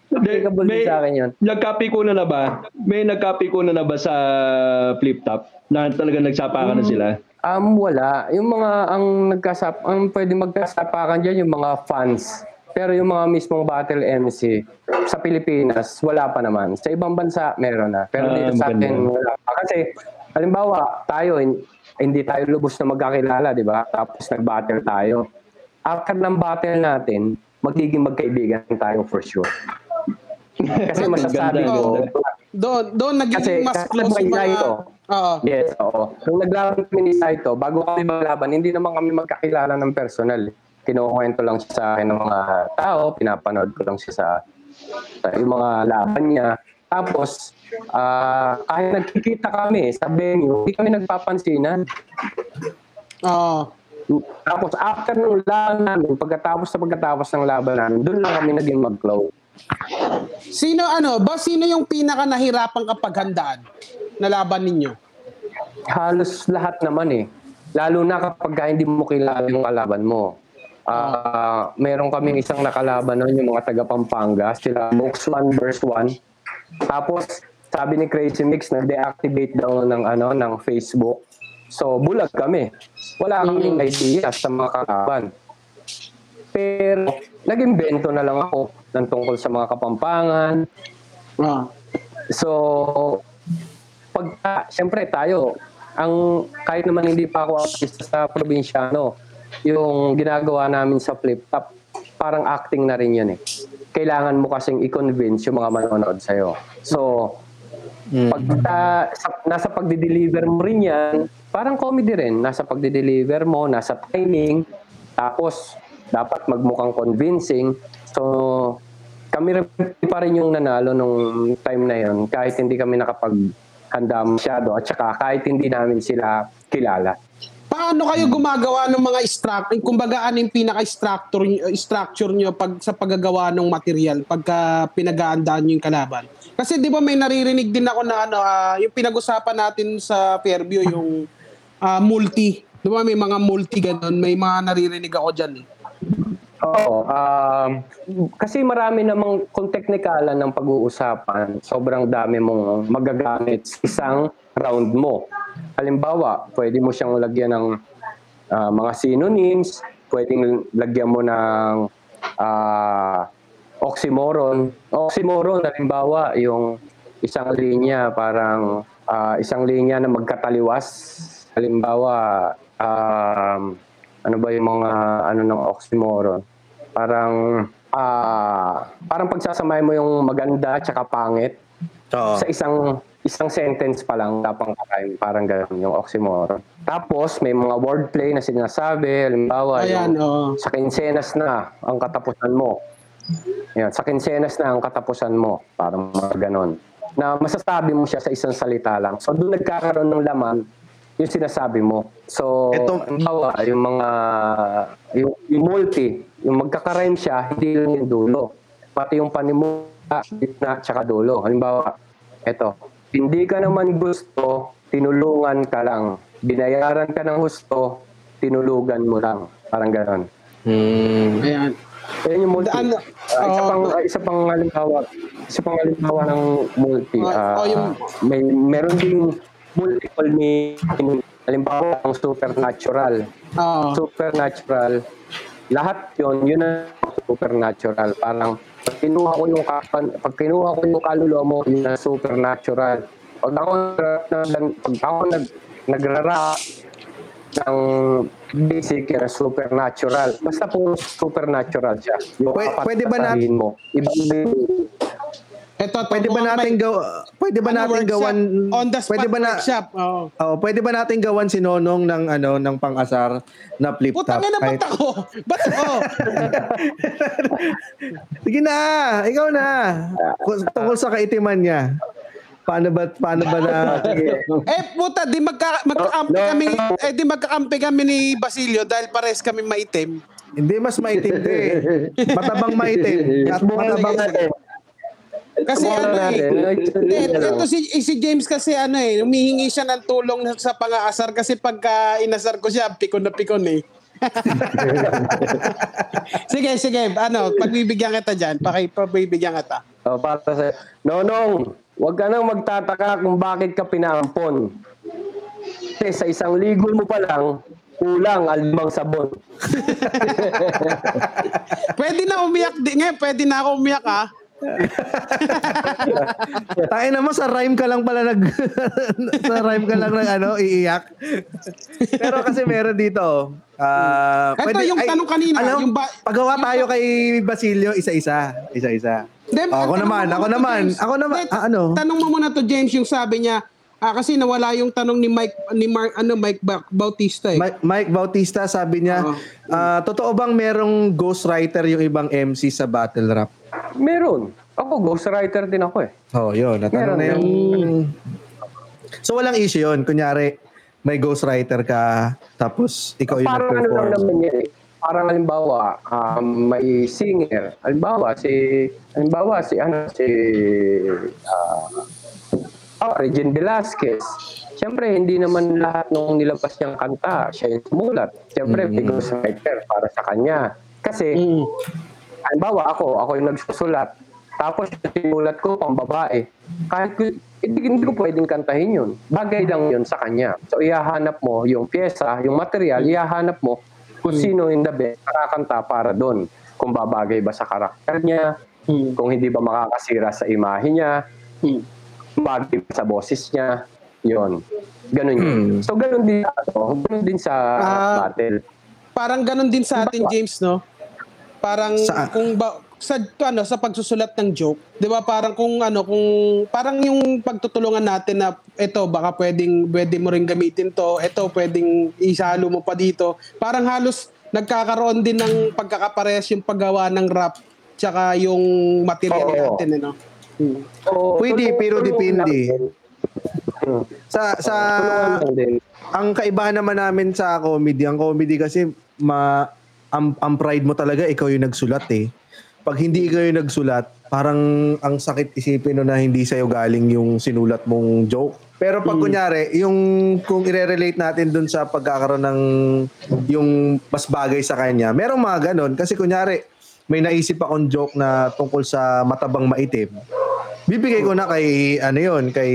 Applicable din sa akin yun. Nagkapi ko na na ba? May nagkapi ko na na ba sa flip top? Na talaga nagsapakan na sila? Um, wala. Yung mga, ang nagkasap, ang pwede magkasapakan dyan, yung mga fans. Pero yung mga mismong battle MC, sa Pilipinas, wala pa naman. Sa ibang bansa, meron na. Pero Ah, dito sa atin, wala pa. Kasi, halimbawa, tayo, hin- hindi tayo lubos na magkakilala, di ba? Tapos nag-battle tayo. After ng battle natin, magiging magkaibigan tayo for sure. Kasi <laughs> masasabi ko. Doon, doon naging Kasi- mas close yung may mga... ito. Oo. Yes, oo. Nung naglaban kami ni Saito, bago kami maglaban, hindi naman kami magkakilala ng personal. Kinukwento lang siya sa akin ng mga tao, pinapanood ko lang siya sa, sa yung mga laban niya. Tapos, ah kahit nagkikita kami sa venue, hindi kami nagpapansinan. Oo. Tapos after ng laban namin, pagkatapos sa pagkatapos ng laban namin, doon lang kami naging mag-close. Sino ano, ba sino yung pinaka nahirapan kapag handaan na laban ninyo? Halos lahat naman eh. Lalo na kapag hindi mo kilala yung kalaban mo. Ah, meron kaming isang nakalaban noon, yung mga taga Pampanga, sila Box 1 verse 1. Tapos, sabi ni Crazy Mix, nag-deactivate daw ng, ano, ng Facebook. So, bulag kami. Wala kaming idea sa mga kalaban. Pero, nag-invento na lang ako ng tungkol sa mga kapampangan, Ah. So, pagka, siyempre tayo, ang kahit naman hindi pa ako artista sa probinsyano, yung ginagawa namin sa flip top, parang acting na rin yun eh. Kailangan mo kasing i-convince yung mga manonood sa'yo. So, Mm. pag ah, sa- nasa pagde-deliver mo rin yan, parang comedy rin. Nasa pagde-deliver mo, nasa timing, tapos dapat magmukhang convincing. So, kami rin pa rin yung nanalo nung time na yon kahit hindi kami nakapaghanda masyado at saka kahit hindi namin sila kilala. Paano kayo gumagawa ng mga structure? Kumbaga, ano yung pinaka-structure structure nyo pag, sa paggagawa ng material pagka pinagaandaan nyo yung kalaban? Kasi di ba may naririnig din ako na ano, ah, yung pinag-usapan natin sa Fairview, yung ah, multi. Di ba may mga multi ganun? May mga naririnig ako dyan. Eh. Oo. um, kasi marami namang kung teknikalan ng pag-uusapan, sobrang dami mong magagamit sa isang round mo. Halimbawa, pwede mo siyang lagyan ng ah, mga synonyms, pwedeng lagyan mo ng ah, oxymoron. Oxymoron, halimbawa, yung isang linya, parang ah, isang linya na magkataliwas. Halimbawa, um, ano ba yung mga ano ng oxymoron? Parang ah parang pagsasamahin mo yung maganda at saka pangit Oo. sa isang isang sentence pa lang tapang time parang gano'n yung oxymoron. Tapos may mga wordplay na sinasabi, halimbawa Ayan, yung oo. sa kinsenas na ang katapusan mo. Yan, sa kinsenas na ang katapusan mo, parang mga ganon. Na masasabi mo siya sa isang salita lang. So doon nagkakaroon ng laman yung sinasabi mo. So, Ito- halimbawa, yung mga, yung, yung multi, yung magkakarime siya, hindi lang yung dulo. Pati yung panimula, gitna, tsaka dulo. Halimbawa, eto, hindi ka naman gusto, tinulungan ka lang. Binayaran ka ng gusto, tinulugan mo lang. Parang ganon. Mm. Ayan. Ayan yung multi. Ano? Ah, isa pang ah, isa pang halimbawa, isa pang halimbawa ng multi. Oh, ah, oh, yung- may meron ding multiple meaning. Halimbawa, ang supernatural. Oo. Supernatural. Lahat 'yon, yun ang supernatural. Parang pag kinuha ko yung pag kinuha ko yung kaluluwa mo, yun ang supernatural. Pag ako pag ako nag nagrara ng basic na supernatural. Basta po supernatural siya. Yung Pwe- apat pwede ba na mo? Ibang Ito, Pwede ba natin gawa pwede ba Ano, natin workshop? gawan On the spot pwede ba na workshop. Oo. Oh, pwede ba natin gawan si Nonong ng ano ng pang-asar na flip top? Putang ina, ba't Kahit- ako? Ba't ako? <laughs> Sige na, ikaw na. Tungkol sa kaitiman niya. Paano ba paano ba na eh, puta, di magka, magkakampi No, no. kami, eh, di magkakampi kami ni Basilio dahil pares kami maitim. Hindi mas maitim 'to eh. Matabang maitim. <laughs> At matabang natin. Kasi ano eh, natin. hindi, ito si, eh, si James kasi ano eh, humihingi siya ng tulong sa pang-aasar kasi pagka inasar ko siya, pikon na pikon eh. <laughs> sige, sige, ano, pagbibigyan kita dyan, paki, pagbibigyan kita. Oh, para sa Nonong, huwag ka nang magtataka kung bakit ka pinaampon. Kasi sa isang ligo mo pa lang, kulang ang limang sabon. <laughs> Pwede na umiyak, di, ngayon, pwede na ako umiyak ah. <laughs> Tayo naman sa rhyme ka lang pala nag <laughs> sa rhyme ka lang ng ano iiyak. Pero kasi meron dito. ah Ito, yung tanong kanina, alam, yung ba- pagawa yung tayo kay Basilio isa-isa, isa-isa. Hindi, Oh, ako naman, ako naman, James. ako naman, Hindi, ah, ano? Tanong mo muna to James yung sabi niya, ah, kasi nawala yung tanong ni Mike ni Mark ano Mike Ba- Bautista eh. Mike, Mike Bautista sabi niya, Oo. ah, totoo bang merong ghostwriter yung ibang MC sa battle rap? Meron. Ako, ghostwriter din ako eh. Oh, yun. Natanong Meron, na yung... So, walang issue yun. Kunyari, may ghostwriter ka, tapos ikaw yung Parang ano lang nag-perform. naman yan eh. Parang halimbawa, um, may singer. Halimbawa, si, halimbawa, si, ano, si, ah, oh, Regine Velasquez. Siyempre, hindi naman lahat nung nilabas niyang kanta, siya yung sumulat. Siyempre, Mm. may ghostwriter para sa kanya. Kasi, Mm. halimbawa ako, ako yung nagsusulat. Tapos sinulat ko pang babae. Kahit ko, hindi, hindi ko pwedeng kantahin yun. Bagay lang yun sa kanya. So ihahanap mo yung pyesa, yung material, ihahanap mo kung sino yung the best nakakanta para doon. Kung babagay ba sa karakter niya, Hmm. kung hindi ba makakasira sa imahe niya, Hmm. Bagay ba sa boses niya, yun. Ganun yun. Hmm. So ganun din sa, ano, ganun din sa Ah. battle. Parang ganun din sa atin James no. Parang Sa- kung ba sa ano sa pagsusulat ng joke, 'di ba? Parang kung ano kung parang yung pagtutulungan natin na ito baka pwedeng pwede mo rin gamitin to, ito pwedeng isalo mo pa dito. Parang halos nagkakaroon din ng pagkakaparehas yung paggawa ng rap tsaka yung material Oo. natin ano. So, Pwede, tulungan- pero tulungan depende. Hmm. Sa sa ang kaibahan naman namin sa comedy, ang comedy kasi ma ang, ang pride mo talaga ikaw yung nagsulat eh. Pag hindi ikaw yung nagsulat, parang ang sakit isipin no na hindi sa'yo galing yung sinulat mong joke. Pero pag kunyari, yung kung i-relate natin dun sa pagkakaroon ng yung mas bagay sa kanya, merong mga ganon. Kasi kunyari, may naisip akong joke na tungkol sa matabang maitim. Bibigay ko na kay, ano yun, kay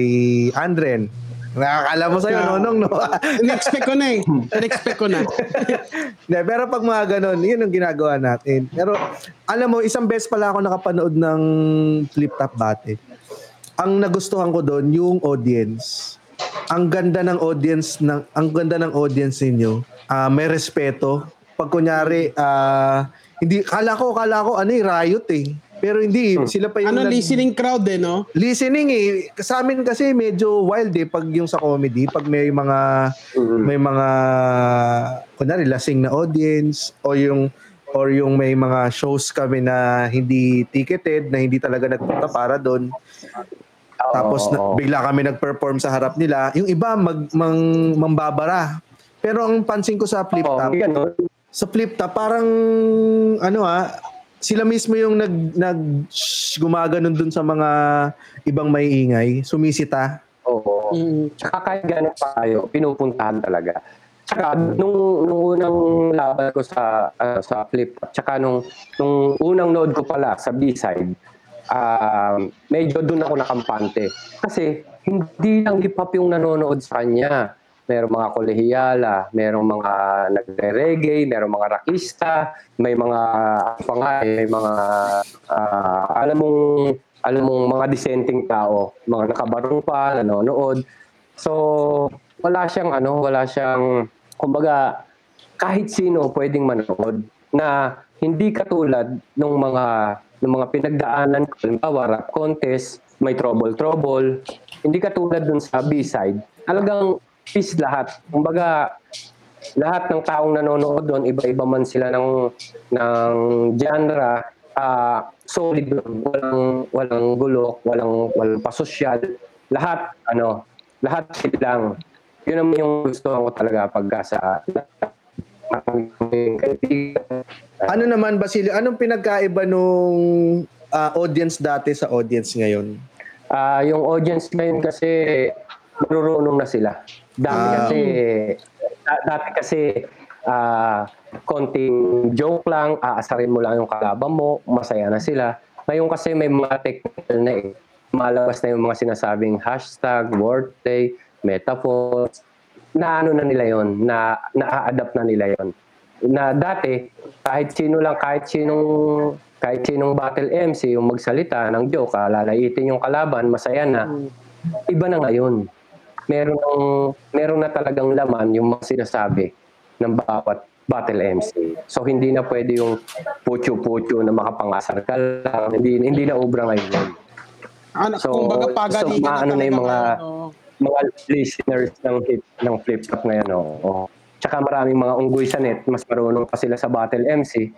Andren. Nakakala mo sa'yo, Yeah. nonong, no? <laughs> In-expect ko na eh. In-expect ko na. <laughs> Hindi, pero pag mga ganun, yun ang ginagawa natin. Pero alam mo, isang beses pala ako nakapanood ng Flip Top Battle. Ang nagustuhan ko doon, yung audience. Ang ganda ng audience ng ang ganda ng audience ninyo. Ah, may respeto. Pag kunyari, ah, hindi kala ko kala ko ano eh, riot eh. Pero hindi, sila pa yung Ano, nag- listening crowd eh, no? listening eh. Sa amin kasi medyo wild eh pag yung sa comedy, pag may mga Mhm. may mga kunwari lasing na audience o yung or yung may mga shows kami na hindi ticketed na hindi talaga nagpunta para doon. Tapos na, bigla kami nag-perform sa harap nila. Yung iba mag mang, mambabara. Pero ang pansin ko sa flip top, ganun. Sa flip top parang ano ah sila mismo yung nag nag shh, gumaganon dun sa mga ibang may ingay, sumisita. Oo. Mm. Tsaka kahit gano'n pa tayo, pinupuntahan talaga. Tsaka nung, nung unang laban ko sa ah, sa flip, tsaka nung, nung unang node ko pala sa B-side, ah, medyo doon ako nakampante. Kasi hindi lang hip-hop yung nanonood sa kanya. Merong mga kolehiyala, merong mga nagre-reggae, merong mga rockista, may mga ano pa nga, eh, may mga ah, alam mong alam mong mga dissenting tao, mga nakabarong pa, nanonood. So, wala siyang ano, wala siyang kumbaga kahit sino pwedeng manood na hindi katulad ng mga ng mga pinagdaanan ko, halimbawa rap contest, may trouble-trouble, hindi katulad dun sa B-side. Talagang peace lahat. Kumbaga, lahat ng taong nanonood doon, iba-iba man sila ng ng genre, ah solid doon. Walang walang gulo, walang walang pasosyal. Lahat ano, lahat silang. Yun naman yung gusto ko talaga pagka sa. Ano naman Basilio, anong pinagkaiba nung ah, audience dati sa audience ngayon? Ah, yung audience ngayon kasi marurunong na sila. Dami Ah. kasi da- dati kasi ah, konting joke lang, aasarin mo lang yung kalaban mo, masaya na sila. Ngayon kasi may mga technical na eh. Malabas na yung mga sinasabing hashtag, wordplay, metaphors. Na ano na nila yon na na-adapt na nila yon na dati kahit sino lang kahit sinong kahit sinong battle MC yung magsalita ng joke ah, lalaitin yung kalaban masaya na iba na ngayon meron ng meron na talagang laman yung mga sinasabi ng bawat battle MC so hindi na pwede yung putyo-putyo na makapangasar ka lang hindi hindi na obra ngayon. Ano, So, kumbaga so, pagalitan maano na yung mga- ano. mga listeners ng hit ng flip top ngayon oh. oh. Tsaka maraming mga unggoy sa net, mas marunong pa sila sa battle MC. <laughs>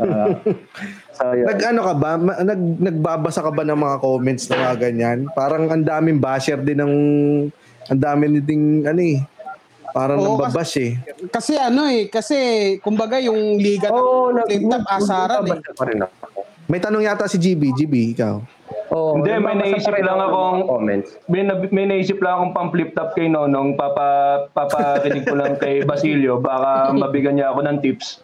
Ah, <laughs> so, yun. Nag ano ka ba? Nag nagbabasa ka ba ng mga comments na mga ganyan? Parang ang daming basher din ng ang dami ding ano eh. Parang Oo, nambabash eh. Kasi ano eh, kasi kumbaga yung liga Oo, ng top asaran eh. nagbabasa pa rin ako. May tanong yata si GB. GB, ikaw. Oo, Hindi, may naisip lang ako ng akong- comments. May, may naisip lang akong pang flip top kay Nonong. Papa, papakinig ko lang kay Basilio. Baka <laughs> mabigyan niya ako ng tips.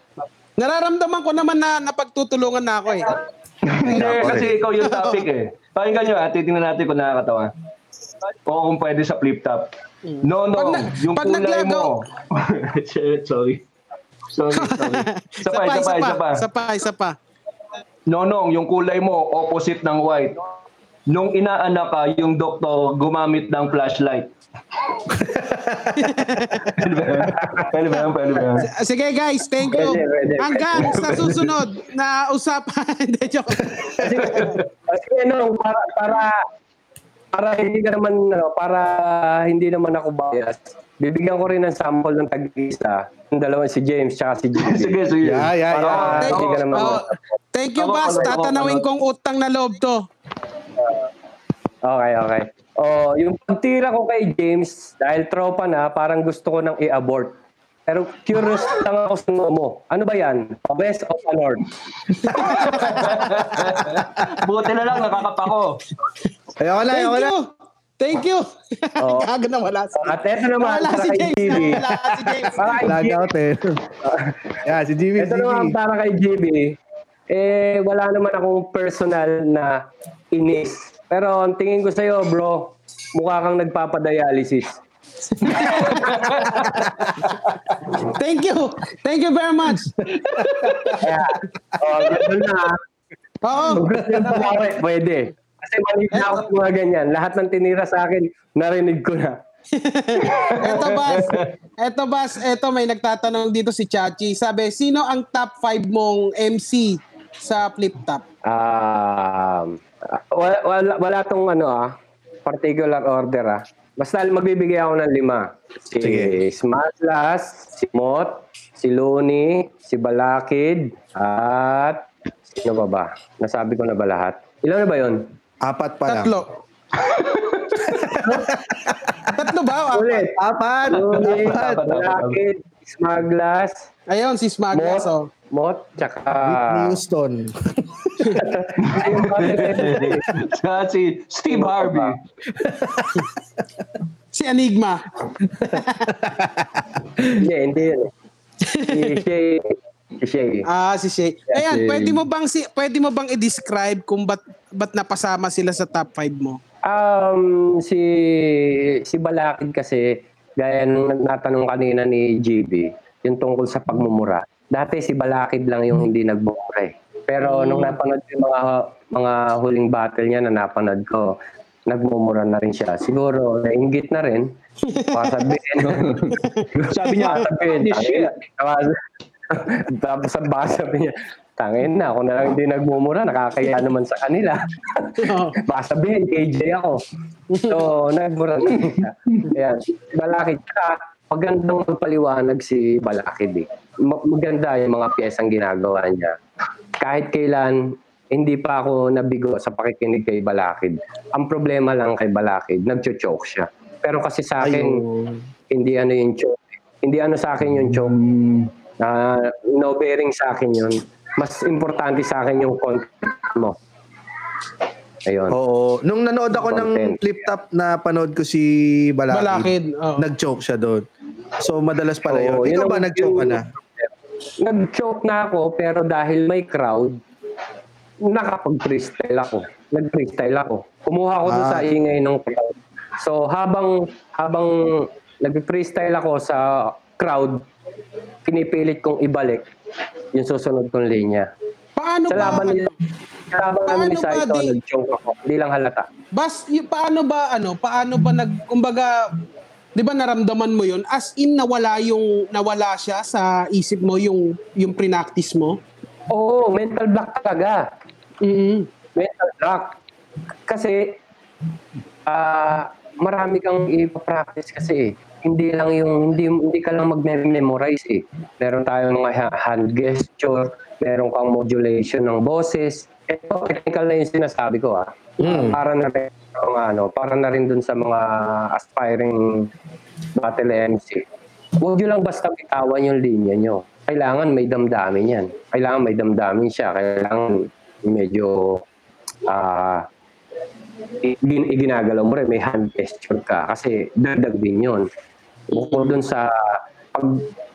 Nararamdaman ko naman na napagtutulungan na ako eh. Hindi, Ako kasi ikaw yung topic eh. Pakinggan nyo, ah, titingnan natin kung nakakatawa. O kung pwede sa flip top. No, no, Pag na- yung pag kulay naglagaw- <laughs> mo. Sorry. Sorry, sorry. Isa pa, isa pa, isa pa. isa pa, isa pa. Nonong, yung kulay mo, opposite ng white. Nung inaanak ka, yung doktor gumamit ng flashlight. Pwede ba yan? Pwede ba yan? Pwede ba yan? Sige guys, thank you. Pwede, pwede, Hanggang sa susunod na usapan. <laughs> Hindi, joke. Kasi, kasi ano, para, para, para hindi ka naman, ano, para hindi naman ako bias, bibigyan ko rin ng sample ng tag-isa, yung dalawa si James tsaka si Jimmy. Sige, sige. Yeah, yeah, Para yeah. hindi ka naman. Oh, thank you, Bas. Tatanawin kong utang na loob to. Okay, okay. Oh, yung pagtira ko kay James, dahil tropa na, parang gusto ko nang i-abort. Pero curious lang ako sa mo. Ano ba yan? West of the North. <laughs> Buti na lang, nakakapako. Ayoko na, Thank ayoko na. you. Thank you. Oo. <laughs> Gago na wala si At eto naman, Wala si. GB. Wala si James. GB. out eh. <laughs> yeah, si Jimmy, Ito naman Jimmy. para kay GB. Eh, wala naman akong personal na inis. Pero ang tingin ko sa'yo, bro, mukha kang nagpapadialysis. <laughs> Thank you. Thank you very much. Kaya, oh, ganun na. Oo. Kung gusto yung pumare, pwede. Kasi maliit na ako sa mga ganyan. Lahat ng tinira sa akin, narinig ko na. <laughs> Eto Bas, eto Bas, eto may nagtatanong dito si Chachi. Sabi, sino ang top 5 mong MC sa Flip Top? Um, wala, wala, wala tong ano ah, particular order ah. Basta magbibigay ako ng lima. Si Sige. Smatlas, si Mot, si Luni, si Balakid, at sino ba ba? Nasabi ko na ba lahat? Ilan na ba yon? Apat pa lang. Tatlo. <laughs> Tatlo ba? o apat? Ulit. Apat! Luni, Apat! Balakid, Smaglas, Ayun, si Smaglas. Mot, Oh. Mot, tsaka... Whitney Houston. <laughs> Sa si Steve Harvey. Si Enigma. Hindi, hindi yun. Si Shay. Si Shay. Ah, si Shay. Ayan, pwede mo bang si pwede mo bang i-describe kung ba't ba't napasama sila sa top 5 mo? Um, si si Balakid kasi gaya nung natanong kanina ni GB, yung tungkol sa pagmumura. Dati si Balakid lang yung hindi nagmumura eh. Pero nung napanood ko yung mga mga huling battle niya na napanood ko, nagmumura na rin siya. Siguro nainggit na rin. Baka sabihin. <laughs> Sabi niya, Baka sabihin, "This shit." <laughs> tangina. Tapos baka sabi niya, tangin na, ako na lang hindi nagmumura, nakakaya naman sa kanila. Baka <laughs> sabihin, KJ ako. So, nagmura na siya. Ayan. Balakid. Tsaka, magandang magpaliwanag si Balakid eh. Ma- Maganda yung mga piyesang ginagawa niya. Kahit kailan, hindi pa ako nabigo sa pakikinig kay Balakid. Ang problema lang kay Balakid, nagcho-choke siya. Pero kasi sa akin, Ayun. hindi ano yung choke. Hindi ano sa akin yung choke. na no bearing sa akin yun. Mas importante sa akin yung content mo. Ayun. Oo. Nung nanood ako ng Content. flip top na panood ko si Balakid, Balakid. Oh. nag-choke siya doon. So, madalas pala yun. Oo, Ikaw yun ba ang- nag-choke ka na? Nag-choke na ako pero dahil may crowd, nakapag-freestyle ako. Nag-freestyle ako. Kumuha ako dun Ah. sa ingay ng crowd. So habang habang nag-freestyle ako sa crowd, pinipilit kong ibalik yung susunod kong linya. Paano Sa ba? laban nila, sa ni Paano ba Saito, di- nag-choke ako. Hindi lang halata. Bas, y- paano ba ano? Paano ba nag kumbaga 'di ba naramdaman mo 'yun? As in nawala yung nawala siya sa isip mo yung yung pre-practice mo? Oo, mental block talaga. Mm. mental block. Kasi ah marami kang ipapractice kasi eh. Hindi lang yung hindi hindi ka lang magme-memorize eh. Meron tayong mga ha- hand gesture, meron kang modulation ng boses. Ito technical na yung sinasabi ko ah. Mm. Para na rin mga ano, para na rin dun sa mga aspiring battle MC. Huwag nyo lang basta bitawan yung linya nyo. Kailangan may damdamin yan. Kailangan may damdamin siya. Kailangan medyo ah igin, iginagalaw mo rin, may hand gesture ka. Kasi dagdag din yun. Bukod dun sa pag,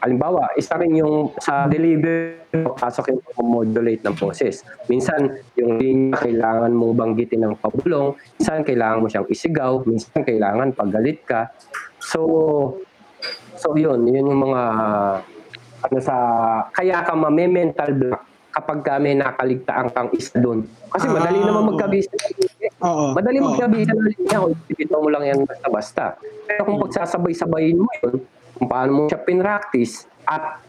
halimbawa, isa rin yung sa delivery, pasok yung modulate ng boses. Minsan, yung linya kailangan mo banggitin ng pabulong, minsan kailangan mo siyang isigaw, minsan kailangan paggalit ka. So, so yun, yun yung mga ano sa kaya ka mame-mental block kapag ka may nakaligtaan kang isa doon. Kasi madali Ah, naman oo. magka-business. Oo. Madali Oo. magsabi sa linya kung mo lang yan basta-basta. Pero kung pagsasabay-sabayin mo yun, kung paano mo siya pinractice, at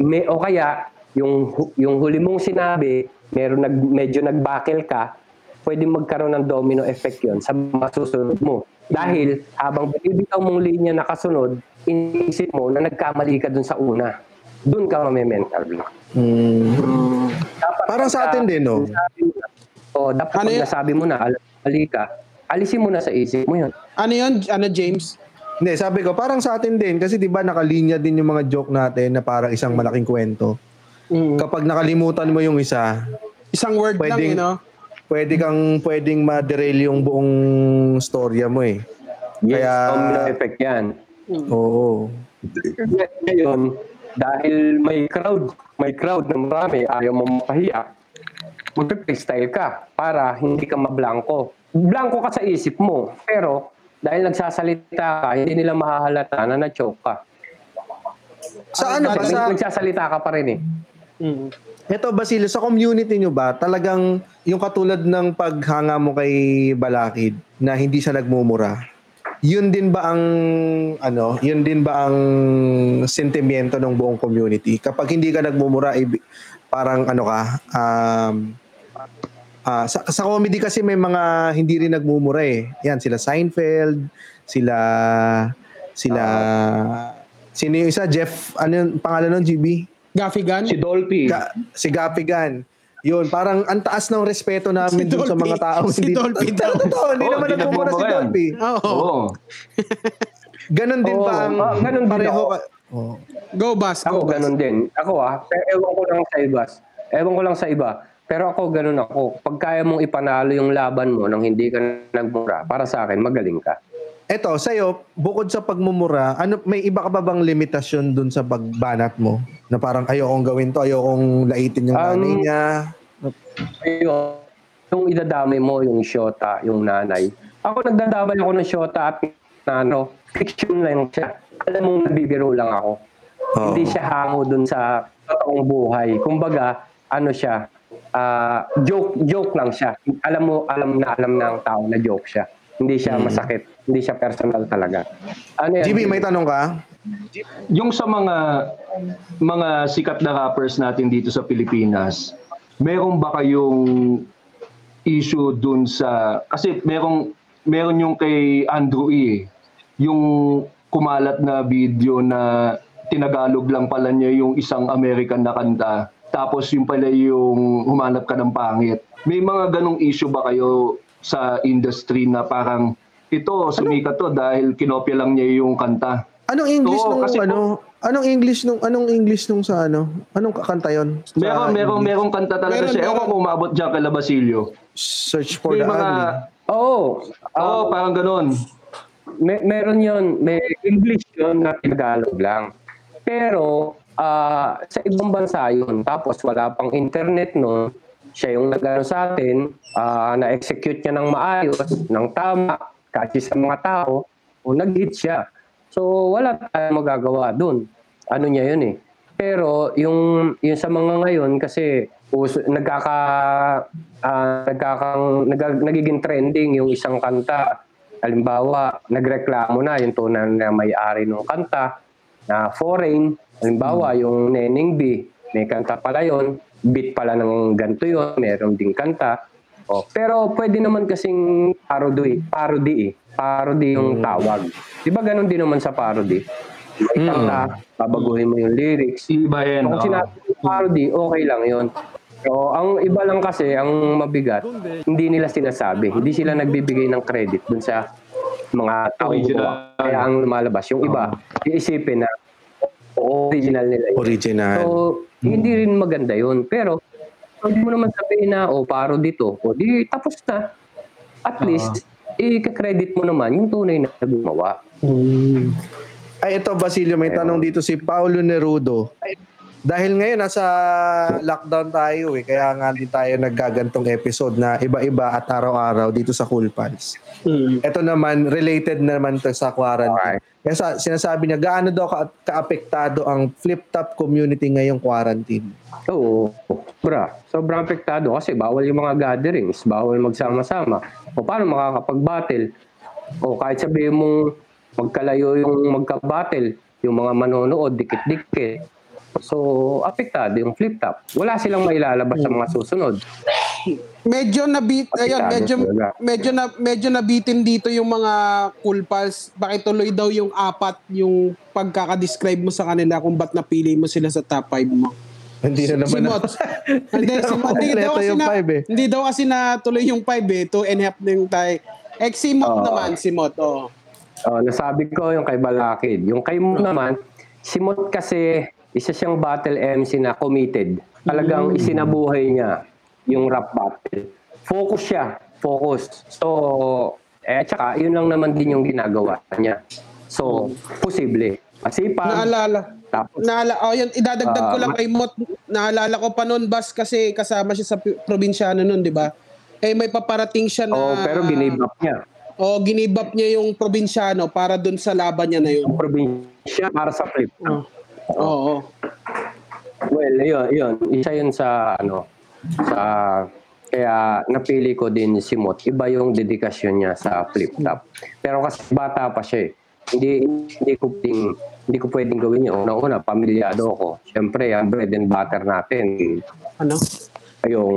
may, o kaya, yung, yung huli mong sinabi, meron nag, medyo nagbakil ka, pwede magkaroon ng domino effect yun sa mga susunod mo. Dahil habang binibitaw mong linya na kasunod, inisip mo na nagkamali ka dun sa una. Dun ka mame-mental block. Dapat Parang sa atin din, no? nasabi mo na- O, dapat Ano pag nasabi mo na, alam mali ka, alisin mo na sa isip mo yun. Ano yun, ano James? Hindi, sabi ko, parang sa atin din. Kasi di ba nakalinya din yung mga joke natin na parang isang malaking kwento. Mm. Kapag nakalimutan mo yung isa, Isang word lang, Pwedeng- eh, no? pwede kang pwedeng ma-derail yung buong storya mo eh. Yes, Kaya- domino effect yan. Oo. Ngayon, dahil may crowd, may crowd na marami, ayaw mo mapahiya, mag-freestyle ka para hindi ka mablangko. Blanko ka sa isip mo, pero dahil nagsasalita ka, hindi nila mahahalata na na-choke ka. Sa ano ba? Sa, nagsasalita ka pa rin eh. Mm. Ito, Basilio, sa community nyo ba, talagang yung katulad ng paghanga mo kay Balakid na hindi siya nagmumura, yun din ba ang ano, yun din ba ang sentimiento ng buong community? Kapag hindi ka nagmumura, parang ano ka, um, ah, sa, sa comedy kasi may mga hindi rin nagmumura eh. Yan, sila Seinfeld, sila, sila, sino yung isa? Jeff, ano yung pangalan ng GB? Gaffigan? Si Dolphy. Ga- si Gapigan. Yun, parang ang taas ng respeto namin Si dun sa mga tao. Si Dolphy daw. Totoo, hindi naman hindi nagmumura si. Dolphy. Oo. Oo. Ganon din Oo, ba ang ah, ganon din pareho ako. ka? Oh. Go, Bas. Ako Go, Bas. ganun din. Ako ah, ewan ko lang sa iba. Ewan ko lang sa iba. Pero ako ganun ako. Pag kaya mong ipanalo yung laban mo nang hindi ka nagmura, para sa akin, magaling ka. Eto, sa'yo, bukod sa pagmumura, ano, may iba ka ba bang limitasyon dun sa pagbanat mo? Na parang ayokong gawin to, ayokong laitin yung Um, nanay niya. Ayun, yung idadamay mo, yung shota, yung nanay. Ako nagdadamay ako ng shota at ano, fiction lang siya. Alam mo, nagbibiro lang ako. Oo. Hindi siya hango dun sa totoong buhay. Kumbaga, ano siya, ah, joke joke lang siya. Alam mo, alam na alam ng tao na joke siya. Hindi siya masakit. Hindi siya personal talaga. Ano yan? GB, may tanong ka? Yung sa mga mga sikat na rappers natin dito sa Pilipinas, meron ba kayong issue dun sa kasi merong meron yung kay Andrew E. eh. Yung kumalat na video na tinagalog lang pala niya yung isang American na kanta. Tapos yung pala yung humanap ka ng pangit. May mga ganong issue ba kayo sa industry na parang ito sumikat to dahil kinopya lang niya yung kanta. Anong English Oo, nung kasi ano? Anong English nung anong English nung sa ano? Anong kanta 'yon? Meron, meron, English? meron kanta talaga Meron, siya. Ewan meron. ko kung umabot dyan kay La Basilio. Search for May the mga, ugly. Oo. oo, parang ganun. May, meron yon may English yon na Tagalog lang. Pero ah, sa ibang bansa yun. Tapos wala pang internet noon. Siya yung nagano sa atin, ah, na-execute niya ng maayos, ng tama, kasi sa mga tao, o nag-hit siya. So wala tayong magagawa doon. Ano niya yun eh. Pero yung yung sa mga ngayon kasi uso, nagkaka ah, nagkakang nag, nagiging trending yung isang kanta halimbawa, nagreklamo na yung tunay na may-ari ng kanta na foreign. Halimbawa, yung Neneng B, may kanta pala yon beat pala ng ganito yon meron ding kanta. Oh, pero pwede naman kasing parody, parody eh. Parody yung tawag. Di ba ganun din naman sa parody? May kanta, babaguhin mo yung lyrics. Ibahin. Kung sinabi yung parody, okay lang yon. So, ang iba lang kasi, ang mabigat, hindi nila sinasabi. Hindi sila nagbibigay ng credit dun sa mga tao. Kaya ang lumalabas. Yung iba, iisipin na original nila yun. Original. So, hindi rin maganda yun. Pero, hindi mo naman sabihin na, o parody to. O di, tapos na. At least, i-credit mo naman yung tunay na gumawa. Ay, ito Basilio, may tanong dito si Paulo Nerudo. Dahil ngayon nasa lockdown tayo eh, kaya nga din tayo naggagantong episode na iba-iba at araw-araw dito sa Cool Pals. Hmm. Ito naman, related naman to sa quarantine. Okay. Kaya sa, sinasabi niya, gaano daw ka, kaapektado ang flip-top community ngayong quarantine? Oo, sobra. Sobrang apektado kasi bawal yung mga gatherings, bawal magsama-sama. O paano makakapag-battle? O kahit sabihin mong magkalayo yung magka-battle, yung mga manonood, dikit-dikit. So, apektado yung flip-top. Wala silang mailalabas sa mga susunod. Medyo nabit ayun, medyo medyo na medyo nabitin dito yung mga cool pals. Bakit tuloy daw yung apat yung pagkaka-describe mo sa kanila kung ba't napili mo sila sa top 5 mo? Hindi na naman. <laughs> Si Mot. hindi, si Mot. Hindi daw kasi yung na, five eh. hindi daw kasi na tuloy yung 5 eh. Two and a half na yung tayo. Eh, si Mot Oo. naman, si Mot. Oh. Oh, nasabi ko yung kay Balakid. Yung kay Mo naman, si Mot kasi isa siyang battle MC na committed. Talagang isinabuhay niya yung rap battle. Focus siya. Focus. So, eh, tsaka, yun lang naman din yung ginagawa niya. So, posible. Masipag. Naalala. Tapos, Naala, oh, yun, idadagdag ko Ah, lang kay Mot. Naalala ko pa noon, Bas, kasi kasama siya sa probinsyano noon, di ba? Eh, may paparating siya na... oh, pero ginave up niya. Oh, ginib up niya yung probinsyano para dun sa laban niya na yun. Yung probinsya para sa flip. Oh. Oo. Well, yun, yun. Isa yun sa, ano, sa, kaya napili ko din si Mot. Iba yung dedikasyon niya sa flip-top. Pero kasi bata pa siya eh. Hindi, hindi ko pwedeng, hindi ko pwedeng gawin yun. Una-una, pamilyado ako. Siyempre, ang bread and butter natin, Ano? yung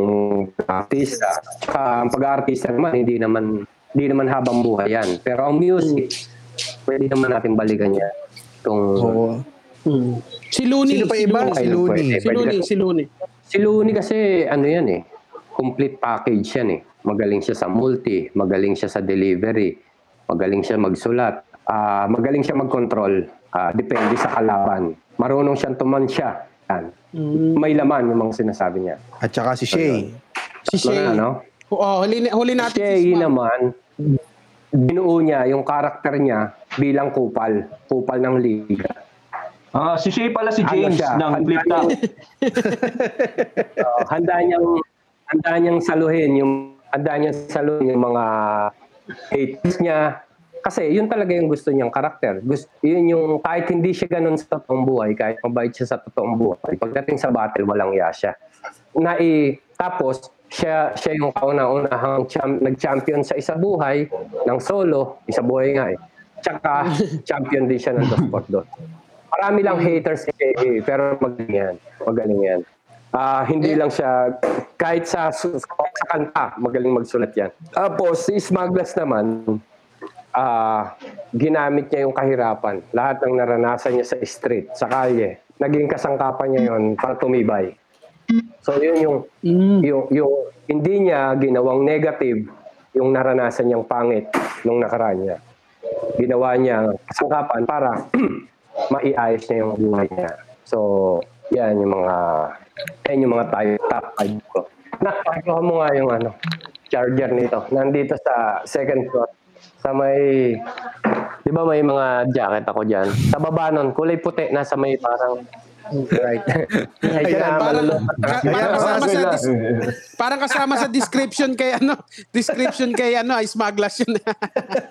artista. Saka ang pag-artista naman, hindi naman, hindi naman habang buhay yan. Pero ang music, pwede naman natin balikan yan. Kung, Oo. Hmm. Si Looney. Sino pa si iba? Si Looney. Pwede, Si Looney, si Looney. Si Looney kasi ano yan eh, complete package yan eh. Magaling siya sa multi, magaling siya sa delivery, magaling siya magsulat, ah, magaling siya mag-control, ah, depende sa kalaban. Marunong siyang tumansya. Yan. Hmm. May laman yung mga sinasabi niya. At saka si Shay. Si Shay. Ano? Oh, huli, huli natin Shay si Sma. naman, binuo niya yung karakter niya bilang kupal, kupal ng liga. Ah, si Shay pala si Ano James siya? ng Flip Top. <laughs> Uh, handa niyang handa niyang saluhin yung handa niyang saluhin yung mga haters niya kasi yun talaga yung gusto niyang karakter. Gusto, yun yung kahit hindi siya ganun sa totoong buhay, kahit mabait siya sa totoong buhay, pagdating sa battle walang iya siya. Nai tapos siya siya yung kauna-unahang cham, nag-champion sa isa buhay ng solo, isa buhay nga eh. Tsaka <laughs> champion din siya ng dos por dos. Marami lang haters eh, eh, pero magaling yan. Magaling yan. Ah, hindi lang siya, kahit sa, sa kanta, magaling magsulat yan. Tapos, si Smaglas naman, ah, ginamit niya yung kahirapan. Lahat ng naranasan niya sa street, sa kalye, naging kasangkapan niya yon para tumibay. So, yun yung, Mm. yung, yung hindi niya ginawang negative yung naranasan niyang pangit nung nakaraan niya. Ginawa niya kasangkapan para <clears throat> maiayos niya yung buhay niya. So, yan yung mga yan yung mga tayo top 5 ko. Nakakagawa mo nga yung ano, charger nito. Nandito sa second floor. Sa may, di ba may mga jacket ako dyan? Sa baba nun, kulay puti, nasa may parang, right. Ayan, Parang, ka- parang, kasama mga sa parang kasama sa description kay ano, description kay ano, ay smaglas yun.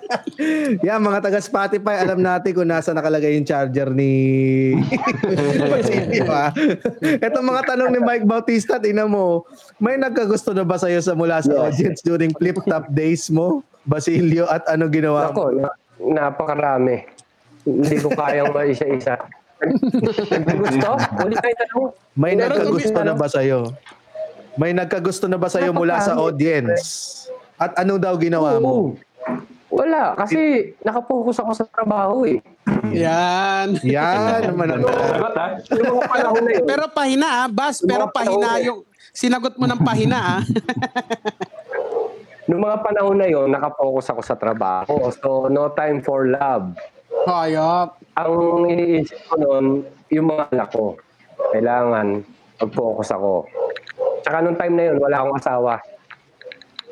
<laughs> Yan, mga taga Spotify, alam natin kung nasa nakalagay yung charger ni <laughs> Basilio, ha? Ito mga tanong ni Mike Bautista, tingnan mo, may nagkagusto na ba sa'yo sa mula sa Yes. audience during flip-top days mo, Basilio, at ano ginawa mo? Ako, na, napakarami. Hindi ko kayang <laughs> maisa-isa. Gusto? Ulit tayo tanong. May nagkagusto na ba sa'yo? May nagkagusto na ba sa'yo mula sa audience? At ano daw ginawa mo? Wala, kasi nakapokus ako sa trabaho eh. Yan. Yan <laughs> naman ang. Pero pahina ah, Bas, pero pahina yung sinagot mo ng pahina ah. Noong mga panahon na yun, nakapokus ako sa trabaho. So, no time for love. Hayop. Ang iniisip ko noon, yung mga anak ko. Kailangan mag-focus ako. Tsaka nung time na yun, wala akong asawa.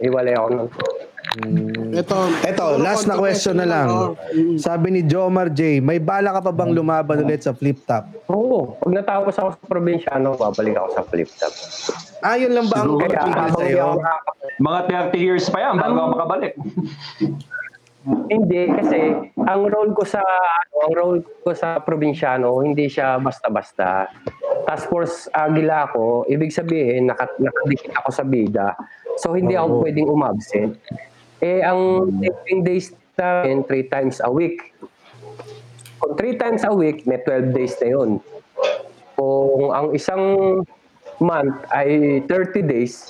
Iwalay ako nun. Hmm. Ito, Eto, last na question na lang. Mm. Sabi ni Jomar J, may bala ka pa bang lumaban ulit sa flip top? Oo. Pag natapos ako sa probinsyano, babalik ako sa flip top. Ah, yun lang ba ang Kaya habang sa'yo? Mga 30 years pa yan bago ako makabalik. <laughs> Hindi kasi ang role ko sa ano, ang role ko sa probinsyano hindi siya basta-basta. Task Force Agila ako, ibig sabihin naka, nakadikit ako sa bida. So hindi ako pwedeng umabsent. Eh ang taping days namin three times a week. Kung three times a week, may 12 days na yun. Kung ang isang month ay 30 days,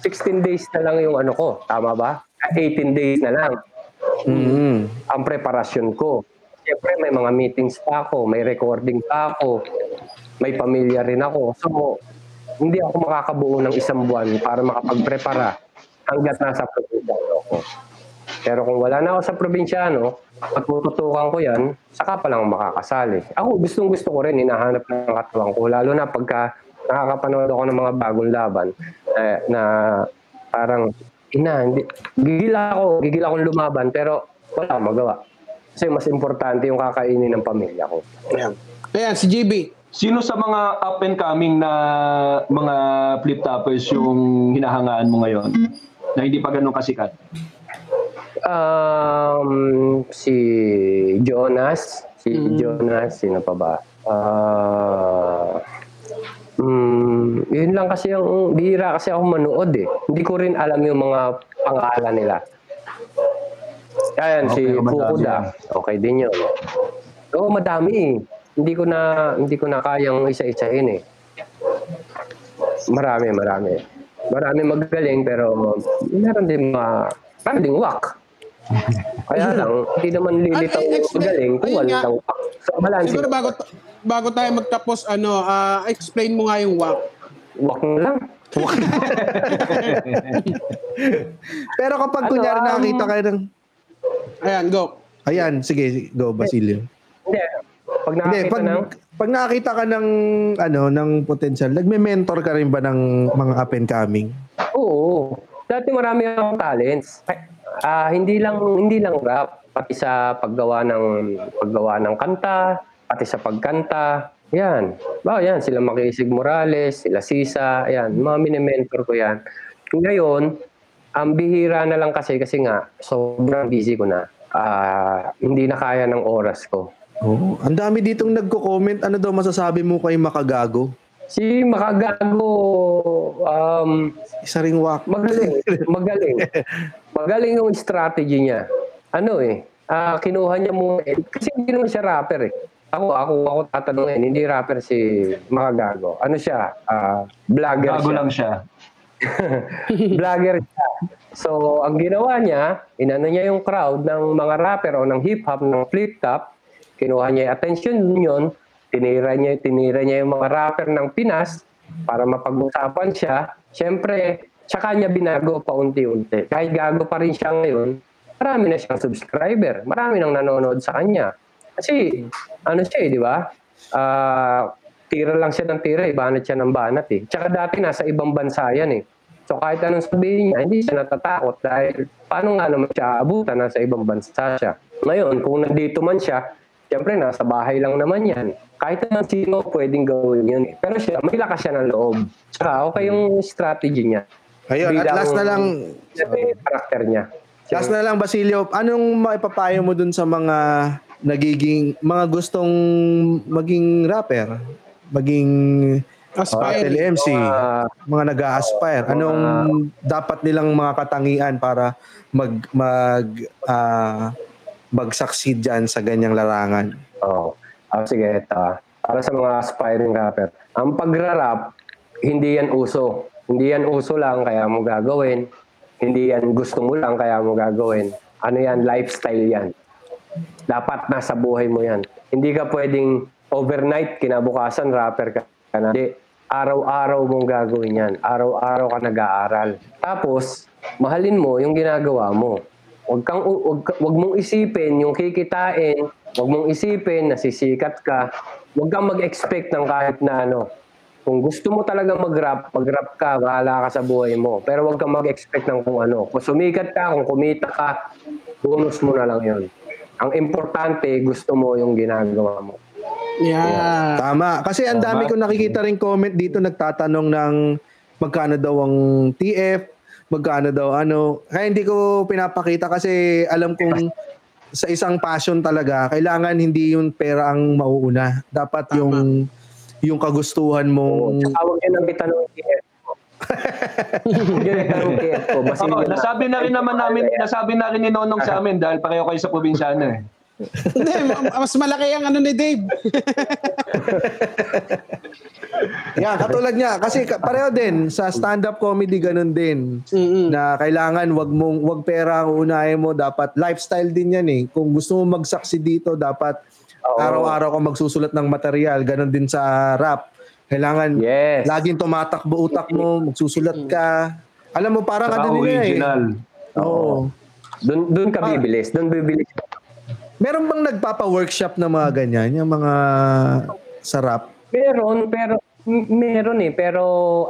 16 days na lang yung ano ko. Tama ba? 18 days na lang Mm. ang preparasyon ko. Siyempre, may mga meetings pa ako, may recording pa ako, may pamilya rin ako. So, hindi ako makakabuo ng isang buwan para makapagprepara hanggat nasa probinsyano ako. Pero kung wala na ako sa probinsyano, at tututukan ko yan, saka pa lang makakasali. Ako, gustong gusto ko rin, hinahanap ng katuwang ko. Lalo na pagka nakakapanood ako ng mga bagong laban eh, na parang, ina, hindi, gigil ako, gigil akong lumaban, pero wala akong magawa. Kasi mas importante yung kakainin ng pamilya ko. Ayan. Ayan, si GB. Sino sa mga up and coming na mga flip toppers yung hinahangaan mo ngayon na hindi pa ganun kasikat? Um, si Jonas, si Jonas, sino pa ba? Ah, mm, yun lang kasi yung bihira kasi ako manood eh. Hindi ko rin alam yung mga pangalan nila. Ayan, si Okay, madami Fukuda. Okay din yun. Oo, madami eh. Hindi ko na hindi ko na kayang isa-isahin eh. Marami, marami. Marami magaling pero meron din mga meron ding wak. <laughs> Kaya lang, hindi naman lilitaw explain. magaling kung Ayun wala nga. ng wak. So, balance. Siguro bago bago tayo magtapos, ano, ah, explain mo nga yung WAP. Wak na lang. <laughs> Pero kapag Ano, kunyari um, nakakita kayo ng... Ayan, go. Ayan, sige, go, Basilio. Hindi. Pag Hindi, nakakita pag, ng... pag nakakita ka ng, ano, ng potential, nagme-mentor ka rin ba ng mga up and coming? Oo. Dati marami akong talents. Ah, hindi lang hindi lang rap, pati sa paggawa ng paggawa ng kanta, pati sa pagkanta. Yan. Ba, yan sila Makisig Morales, sila Sisa, yan, mga mini-mentor ko yan. Ngayon, ang bihira na lang kasi kasi nga sobrang busy ko na. Ah, hindi na kaya ng oras ko. Oo. Ang dami ditong nagko-comment. Ano daw masasabi mo kay Makagago? Si Makagago, um, Isa ring wak. Magaling. <laughs> Magaling. Magaling yung strategy niya. Ano eh, ah, kinuha niya mo, eh, kasi hindi naman siya rapper eh. Ako, ako, ako tatanungin, hindi rapper si Makagago. Ano siya? Ah, vlogger Bago siya. lang siya. <laughs> vlogger siya. So, ang ginawa niya, inano niya yung crowd ng mga rapper o ng hip-hop, ng flip-top, kinuha niya yung attention yun, tinira niya, tinira niya yung mga rapper ng Pinas para mapag-usapan siya. Siyempre, tsaka niya binago paunti-unti. Kahit gago pa rin siya ngayon, marami na siyang subscriber. Marami nang nanonood sa kanya. Kasi, ano siya eh, di ba? Ah, tira lang siya ng tira eh. Banat siya ng banat eh. Tsaka dati nasa ibang bansa yan eh. So kahit anong sabihin niya, hindi siya natatakot dahil paano nga naman siya aabutan, nasa ibang bansa siya. Ngayon, kung nandito man siya, siyempre nasa bahay lang naman yan. Kahit naman sino pwedeng gawin yun. eh. Pero siya, may lakas siya ng loob. Tsaka okay yung strategy niya. Ayun, at last na lang, Yung karakter niya. last na lang, Basilio, anong maipapayo mo dun sa mga nagiging, mga gustong maging rapper? Maging Aspire. TLMC, Ah, mga nag-a-aspire. Anong dapat nilang mga katangian para mag mag ah, mag-succeed dyan sa ganyang larangan? Oo. Ah, sige, ito. ah. Para sa mga aspiring rapper. Ang pagra-rap, hindi yan uso. Hindi yan uso lang, kaya mo gagawin. Hindi yan gusto mo lang, kaya mo gagawin. Ano yan? Lifestyle yan. Dapat nasa buhay mo yan. Hindi ka pwedeng overnight, kinabukasan, rapper ka na. Hindi. Araw-araw mong gagawin yan. Araw-araw ka nag-aaral. Tapos, mahalin mo yung ginagawa mo. Huwag kang wag, ka- wag mong isipin yung kikitain, huwag mong isipin na sisikat ka. Huwag kang mag-expect ng kahit na ano. Kung gusto mo talaga mag-rap, mag-rap ka, bahala ka sa buhay mo. Pero huwag kang mag-expect ng kung ano. Kung sumikat ka, kung kumita ka, bonus mo na lang yon. Ang importante, gusto mo yung ginagawa mo. Yeah. Tama. Kasi ang dami ko nakikita rin comment dito nagtatanong ng magkano daw ang TF, magkano daw ano. Kaya hindi ko pinapakita kasi alam kong sa isang passion talaga, kailangan hindi yung pera ang mauuna. Dapat Tama. yung yung kagustuhan mong Tsaka huwag yun ang itanong KF ko. <laughs> Huwag yun ang KF ko. Na- nasabi na rin naman namin, nasabi na rin ni Nonong sa amin dahil pareho kayo sa probinsyano eh. Hindi, ma- mas malaki ang ano ni Dave. Yan, katulad niya. Kasi ka- pareho din, sa stand-up comedy, ganun din. Mm-mm. Na kailangan wag mong wag pera ang unahin mo, dapat lifestyle din yan eh. Kung gusto mo mag-succeed dito, dapat Oo. araw-araw ka magsusulat ng material. Ganun din sa rap. Kailangan Yes. laging tumatakbo utak mo, magsusulat ka. Alam mo, parang Saka ano nila eh. original. Oo. Doon doon ka bibilis. Doon bibilis. Meron bang nagpapa-workshop na mga ganyan? Yung mga sa rap? Meron, pero meron eh. Pero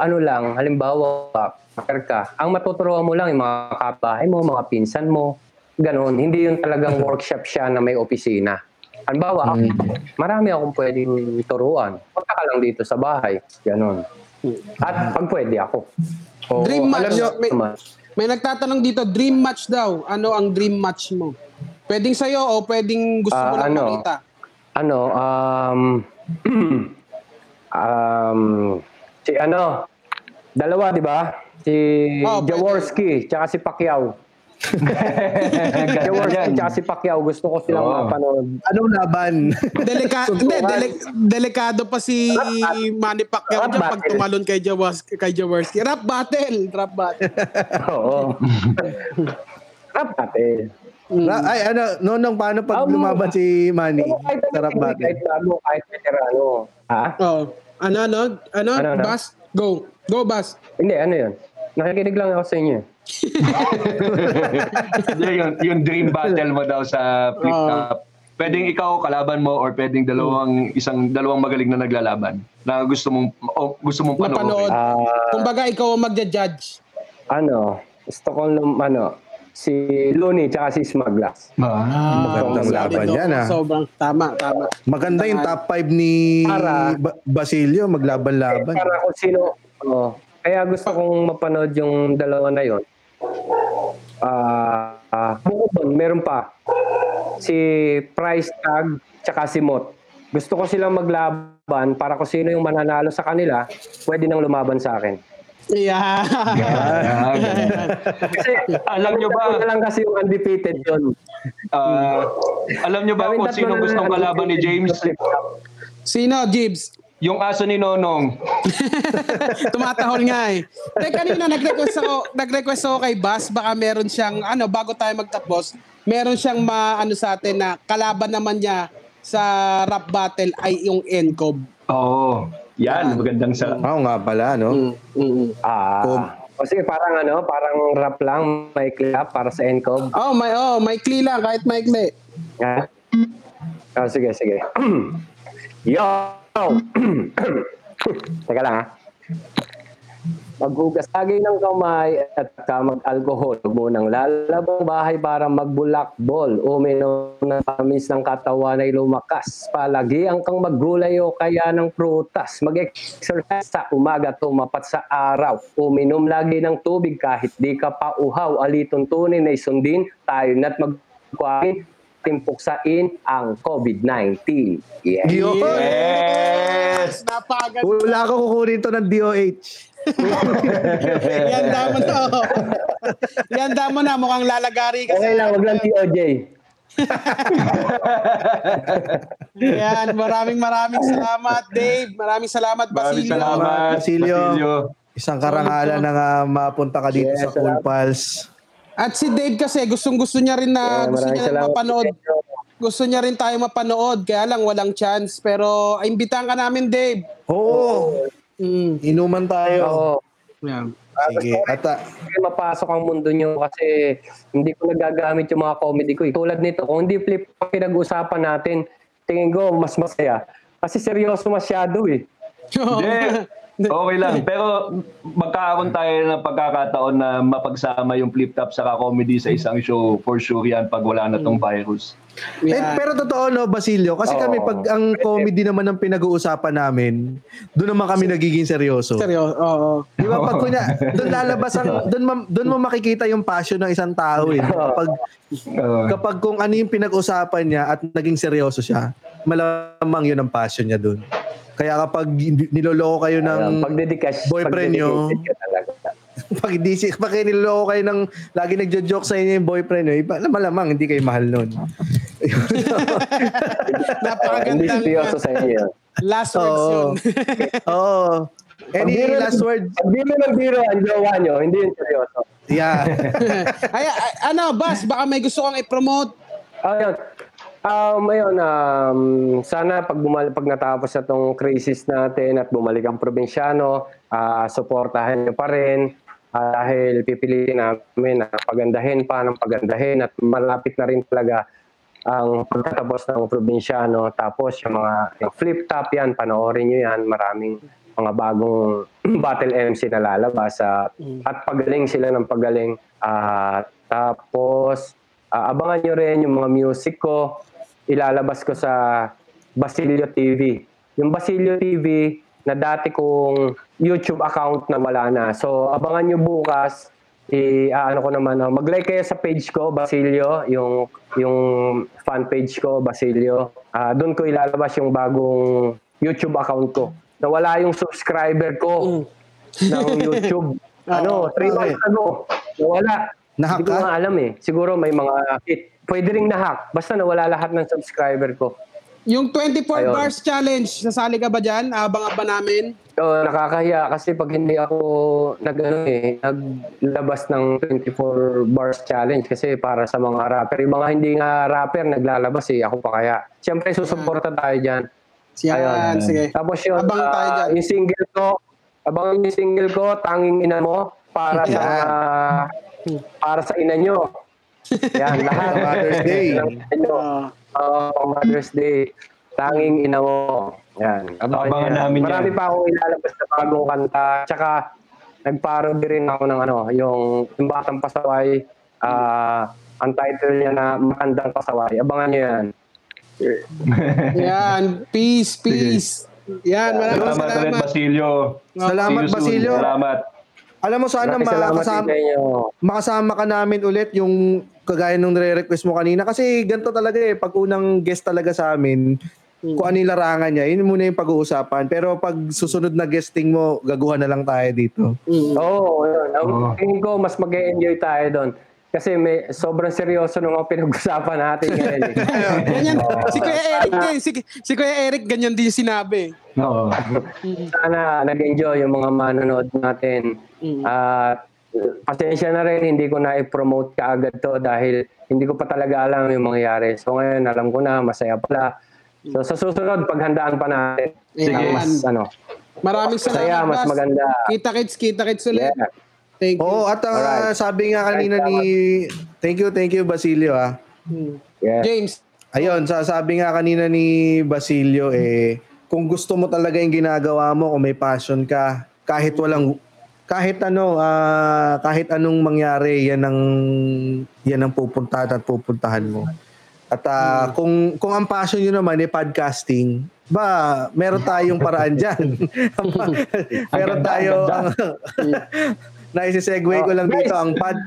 ano lang, halimbawa, hacker ka. Ang matuturuan mo lang yung mga kabahay mo, mga pinsan mo. Ganon. Hindi yung talagang <laughs> workshop siya na may opisina. Halimbawa, ako, marami akong pwedeng turuan. Punta ka lang dito sa bahay. Ganon. At pag pwede ako. Oo, Dream alam match. nyo May, may nagtatanong dito, dream match daw. Ano ang dream match mo? Pwedeng sa'yo o pwedeng gusto mo Ah, lang ano? makita? ano, um, <clears throat> um, si ano, dalawa, di ba? Si Oh, pwede. Jaworski, tsaka si Pacquiao. <laughs> Jaworski, tsaka si Pacquiao. Gusto ko silang Oo. mapanood. Anong laban? <laughs> Delika- hindi, dele- delikado pa si Manny Pacquiao Rap dyan pag battle. tumalon kay Jaworski. Kay Jaworski. Rap battle! Rap battle. Oo. <laughs> Rap natin. Ra- Ay, ano, nonong paano pag Um, lumaban si Manny Kahit sa rap hindi, battle? kahit bago, kahit veterano. Ha? Oh. Ano, ano? Ano? Ano, ano? Bas? Go. Go, Bas. Hindi, ano yun? Nakikinig lang ako sa inyo. yung, yung dream battle mo daw sa flip Oo. top. Pwedeng ikaw kalaban mo or pwedeng dalawang isang dalawang magaling na naglalaban na gusto mong o gusto mong panoorin. Ah, Kumbaga, ikaw ang magja-judge. ano, gusto ko nung, ano, si Looney tsaka si Smaglas. Magandang solid laban yan, ah. Sobrang tama, tama. Maganda yung top 5 ni Para- ba- Basilio, maglaban-laban. Para kung sino, oh, kaya gusto kong mapanood yung dalawa na yon. Ah, ah, bukod doon, meron pa si Price Tag tsaka si Mot. Gusto ko silang maglaban para kung sino yung mananalo sa kanila, pwede nang lumaban sa akin. Yeah. Ah. <laughs> Kasi Alam nyo ba, na lang kasi yung undefeated yun. ah, alam nyo ba Kaming kung sino gustong kalaban ni James? Sino, Jibs? Yung aso ni Nonong. <laughs> Tumatahol nga eh. Teka, kanina nag-request ako, nag-request ako kay Bas, baka meron siyang, ano, bago tayo magtapos, meron siyang maano sa atin na kalaban naman niya sa rap battle ay yung NCOB. Oo. Yan, magandang sa... Oo nga pala, no? Mm, mm, mm. Ah. O sige, parang ano, parang rap lang, may clap para sa NCOB. Oh, may oh, may kli lang kahit may kli. Ha? Oh, sige, sige. <clears throat> Yo! <clears throat> Teka lang ha. Maghugas lagi ng kamay at ka mag-alcohol. Huwag mo nang lalabang bahay para magbulakbol. Uminom ng tamis ng katawan ay lumakas. Palagi ang kang maggulay o kaya ng prutas. Mag-exercise sa umaga tumapat sa araw. Uminom lagi ng tubig kahit di ka pa uhaw. Alituntunin ay sundin tayo na't magkuhain timpuksain ang COVID-19. Yeah. Yun! Yes! Napagad. Wala ko kukunin to ng DOH. <laughs> Yanda mo na. oh. Yanda mo na. Mukhang lalagari ka. Okay lang, wag lang TOJ. Yan. Maraming maraming salamat, Dave. Maraming salamat, Maraming Basilio. salamat, Basilio. Basilio. Isang karangalan na nga mapunta ka dito Yes, sa Cool. Pals. At si Dave kasi gustong gusto niya rin na Yeah, gusto maraming niya rin salamat mapanood. Gusto niya rin tayo mapanood kaya lang walang chance pero imbitahan ka namin Dave. Oo, Mm. inuman tayo. Oo. Yeah. Sige. At Kasi mapasok ang mundo nyo kasi hindi ko nagagamit yung mga comedy ko. eh. Tulad nito, kung hindi flip ang pinag-usapan natin, tingin ko mas masaya. Kasi seryoso masyado eh. <laughs> Okay lang. <laughs> Pero magkakaroon tayo ng pagkakataon na mapagsama yung flip top sa comedy sa isang show. For sure yan pag wala na tong virus. Eh, Yeah. pero totoo no, Basilio, kasi Oo. kami pag ang comedy naman ang pinag-uusapan namin, doon naman kami nagiging seryoso. Seryoso, oo. Di ba pag kunya, doon lalabas ang <laughs> doon ma- doon mo makikita yung passion ng isang tao eh. <laughs> Kapag kapag kung ano yung pinag-usapan niya at naging seryoso siya, malamang yun ang passion niya doon. Kaya kapag niloloko kayo ng Ayan, pagdedikas, boyfriend nyo. <laughs> pag di si pag niloloko kayo ng lagi nagjo-joke sa inyo yung boyfriend niyo, iba, malamang hindi kayo mahal noon. <laughs> Hindi Napakagandang seryoso sa inyo. last words Oo. yun. <laughs> Oo. Any Pag biro- last word? Pag biro ng biro ang jowa nyo, hindi yun seryoso. Yeah. ay, ay, ano, boss, baka may gusto kang i-promote. Ayun. Um, ayun, um, sana pag, bumal- pag natapos na tong crisis natin at bumalik ang probinsyano, ah suportahan nyo pa rin ah, dahil pipilitin namin na pagandahin pa ng pagandahin at malapit na rin talaga ang pagtatapos ng probinsyano. Tapos yung mga yung flip top yan, panoorin nyo yan. Maraming mga bagong <clears throat> battle MC na lalabas at, at pagaling sila ng pagaling. Ah, tapos ah, abangan nyo rin yung mga music ko. Ilalabas ko sa Basilio TV. Yung Basilio TV na dati kong YouTube account na wala na. So abangan nyo bukas. I ano ko naman oh, mag-like kayo sa page ko Basilio. Yung yung fan page ko Basilio. Ah doon ko ilalabas yung bagong YouTube account ko. Nawala yung subscriber ko ng YouTube. <laughs> Ano 3 months ago. Nawala. Nahack hindi ko nga alam eh. Siguro may mga hit pwede ring nahack basta nawala lahat ng subscriber ko Yung 24 Ayun. bars challenge, sasali ka ba dyan? Abang-abang namin. So, nakakahiya kasi pag hindi ako nag ano eh, naglabas ng 24 bars challenge kasi para sa mga rapper. Yung mga hindi nga rapper naglalabas eh, ako pa kaya. Siyempre susuporta tayo diyan. Yan, Ayun. sige. Tapos yun, Abang tayo ah, dyan. yung single ko, abang yung single ko, tanging ina mo para <laughs> sa para sa ina nyo. Yan, lahat. <laughs> Mother's Day. Oo, pang Mother's Day. Tanging ina mo. Yan. Abangan yan. namin yan. Marami pa akong ilalabas na bagong kanta. Tsaka, nag-parody rin ako ng ano, yung, yung Batang Pasaway. ah ang title niya na Matandang Pasaway. Abangan niyo yan. <laughs> Yan, peace, peace. Yan, maraming Salamat ulit, salamat. Basilio. Salamat, See you soon. Basilio. Salamat. Alam mo sana salamat makasama, makasama ka namin ulit yung kagaya nung nire-request mo kanina kasi ganito talaga eh pag unang guest talaga sa amin kung ano yung larangan niya yun muna yung pag-uusapan pero pag susunod na guesting mo gaguhan na lang tayo dito Mm. Oo, yun. Ang tingin ko, mas mag enjoy tayo doon. Kasi may sobrang seryoso nung mga pinag-usapan natin ngayon. eh. <laughs> Ganyan, si Kuya Eric, eh, si, si Kuya Eric, ganyan din sinabi. Oo. Sana nag-enjoy yung mga manonood natin. Mm. At pasensya na rin, hindi ko na i-promote kaagad to dahil hindi ko pa talaga alam yung mangyayari. So ngayon, alam ko na, masaya pala. So sa susunod, paghandaan pa natin. Sige. Mas, ano, Maraming Masaya, salamat, mas Bas. maganda. Kita-kits, kita-kits ulit. yeah. Thank you. Oo at Alright. sabi nga kanina ni thank you thank you Basilio ah Mm. Yeah. James, Ayun, sasabi nga kanina ni Basilio eh, kung gusto mo talaga yung ginagawa mo, kung may passion ka, kahit walang kahit ano, ah, kahit anong mangyari, yan ang yan ang pupuntahan at pupuntahan mo. At ah, kung kung ang passion niyo naman ay podcasting, ba, meron tayong paraan diyan. <laughs> meron ganda, tayo ang <laughs> Naisi-segue ko lang dito ang pod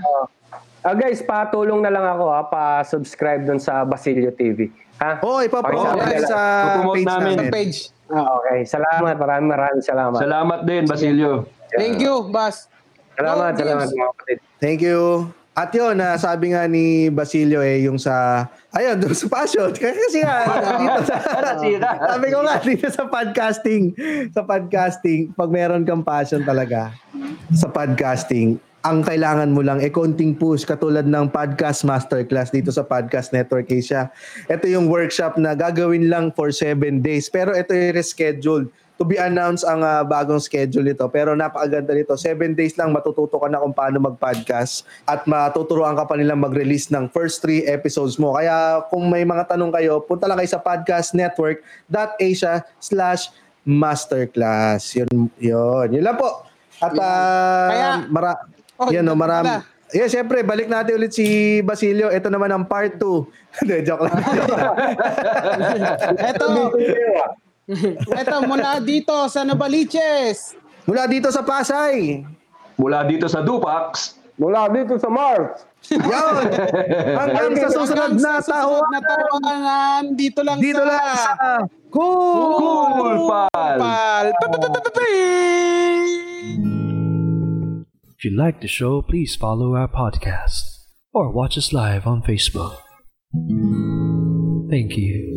Ah, guys, patulong na lang ako ha, pa-subscribe dun sa Basilio TV. Ha? Oh, ipapromote Okay, sa Ipopromote page namin. namin. page. Ah, okay. Salamat. Maraming maraming salamat. Salamat din, Basilio. Thank you, Bas. Salamat, Go, salamat mga kapatid. Thank you. At yun, na sabi nga ni Basilio eh, yung sa, ayun, <laughs> doon sa passion. Kasi nga, <laughs> dito sa, sabi ko nga, dito sa podcasting, sa podcasting, pag meron kang passion talaga sa podcasting, ang kailangan mo lang eh konting push katulad ng podcast masterclass dito sa Podcast Network Asia. Ito yung workshop na gagawin lang for 7 days pero ito yung rescheduled. To be announced ang ah, bagong schedule nito pero napakaganda nito. 7 days lang matututo ka na kung paano mag-podcast at matuturuan ka pa nilang mag-release ng first 3 episodes mo. Kaya kung may mga tanong kayo, punta lang kayo sa podcastnetwork.asia slash Masterclass. Yun, yun. Yun lang po. At ah, Kaya- mara, Oh, yan, no, marami. Yeah, syempre, balik natin ulit si Basilio. Ito naman ang part 2. <laughs> Hindi, joke lang. <laughs> Eto, <laughs> eto mula dito sa Nabaliches. Mula dito sa Pasay. Mula dito sa Dupax, Mula dito sa Mars. Yun. <laughs> Hanggang sa susunod na tahuan. na tawanan dito lang Dito sa lang sa Cool. Cool Pal! Pal. If you like the show, please follow our podcast or watch us live on Facebook. Thank you.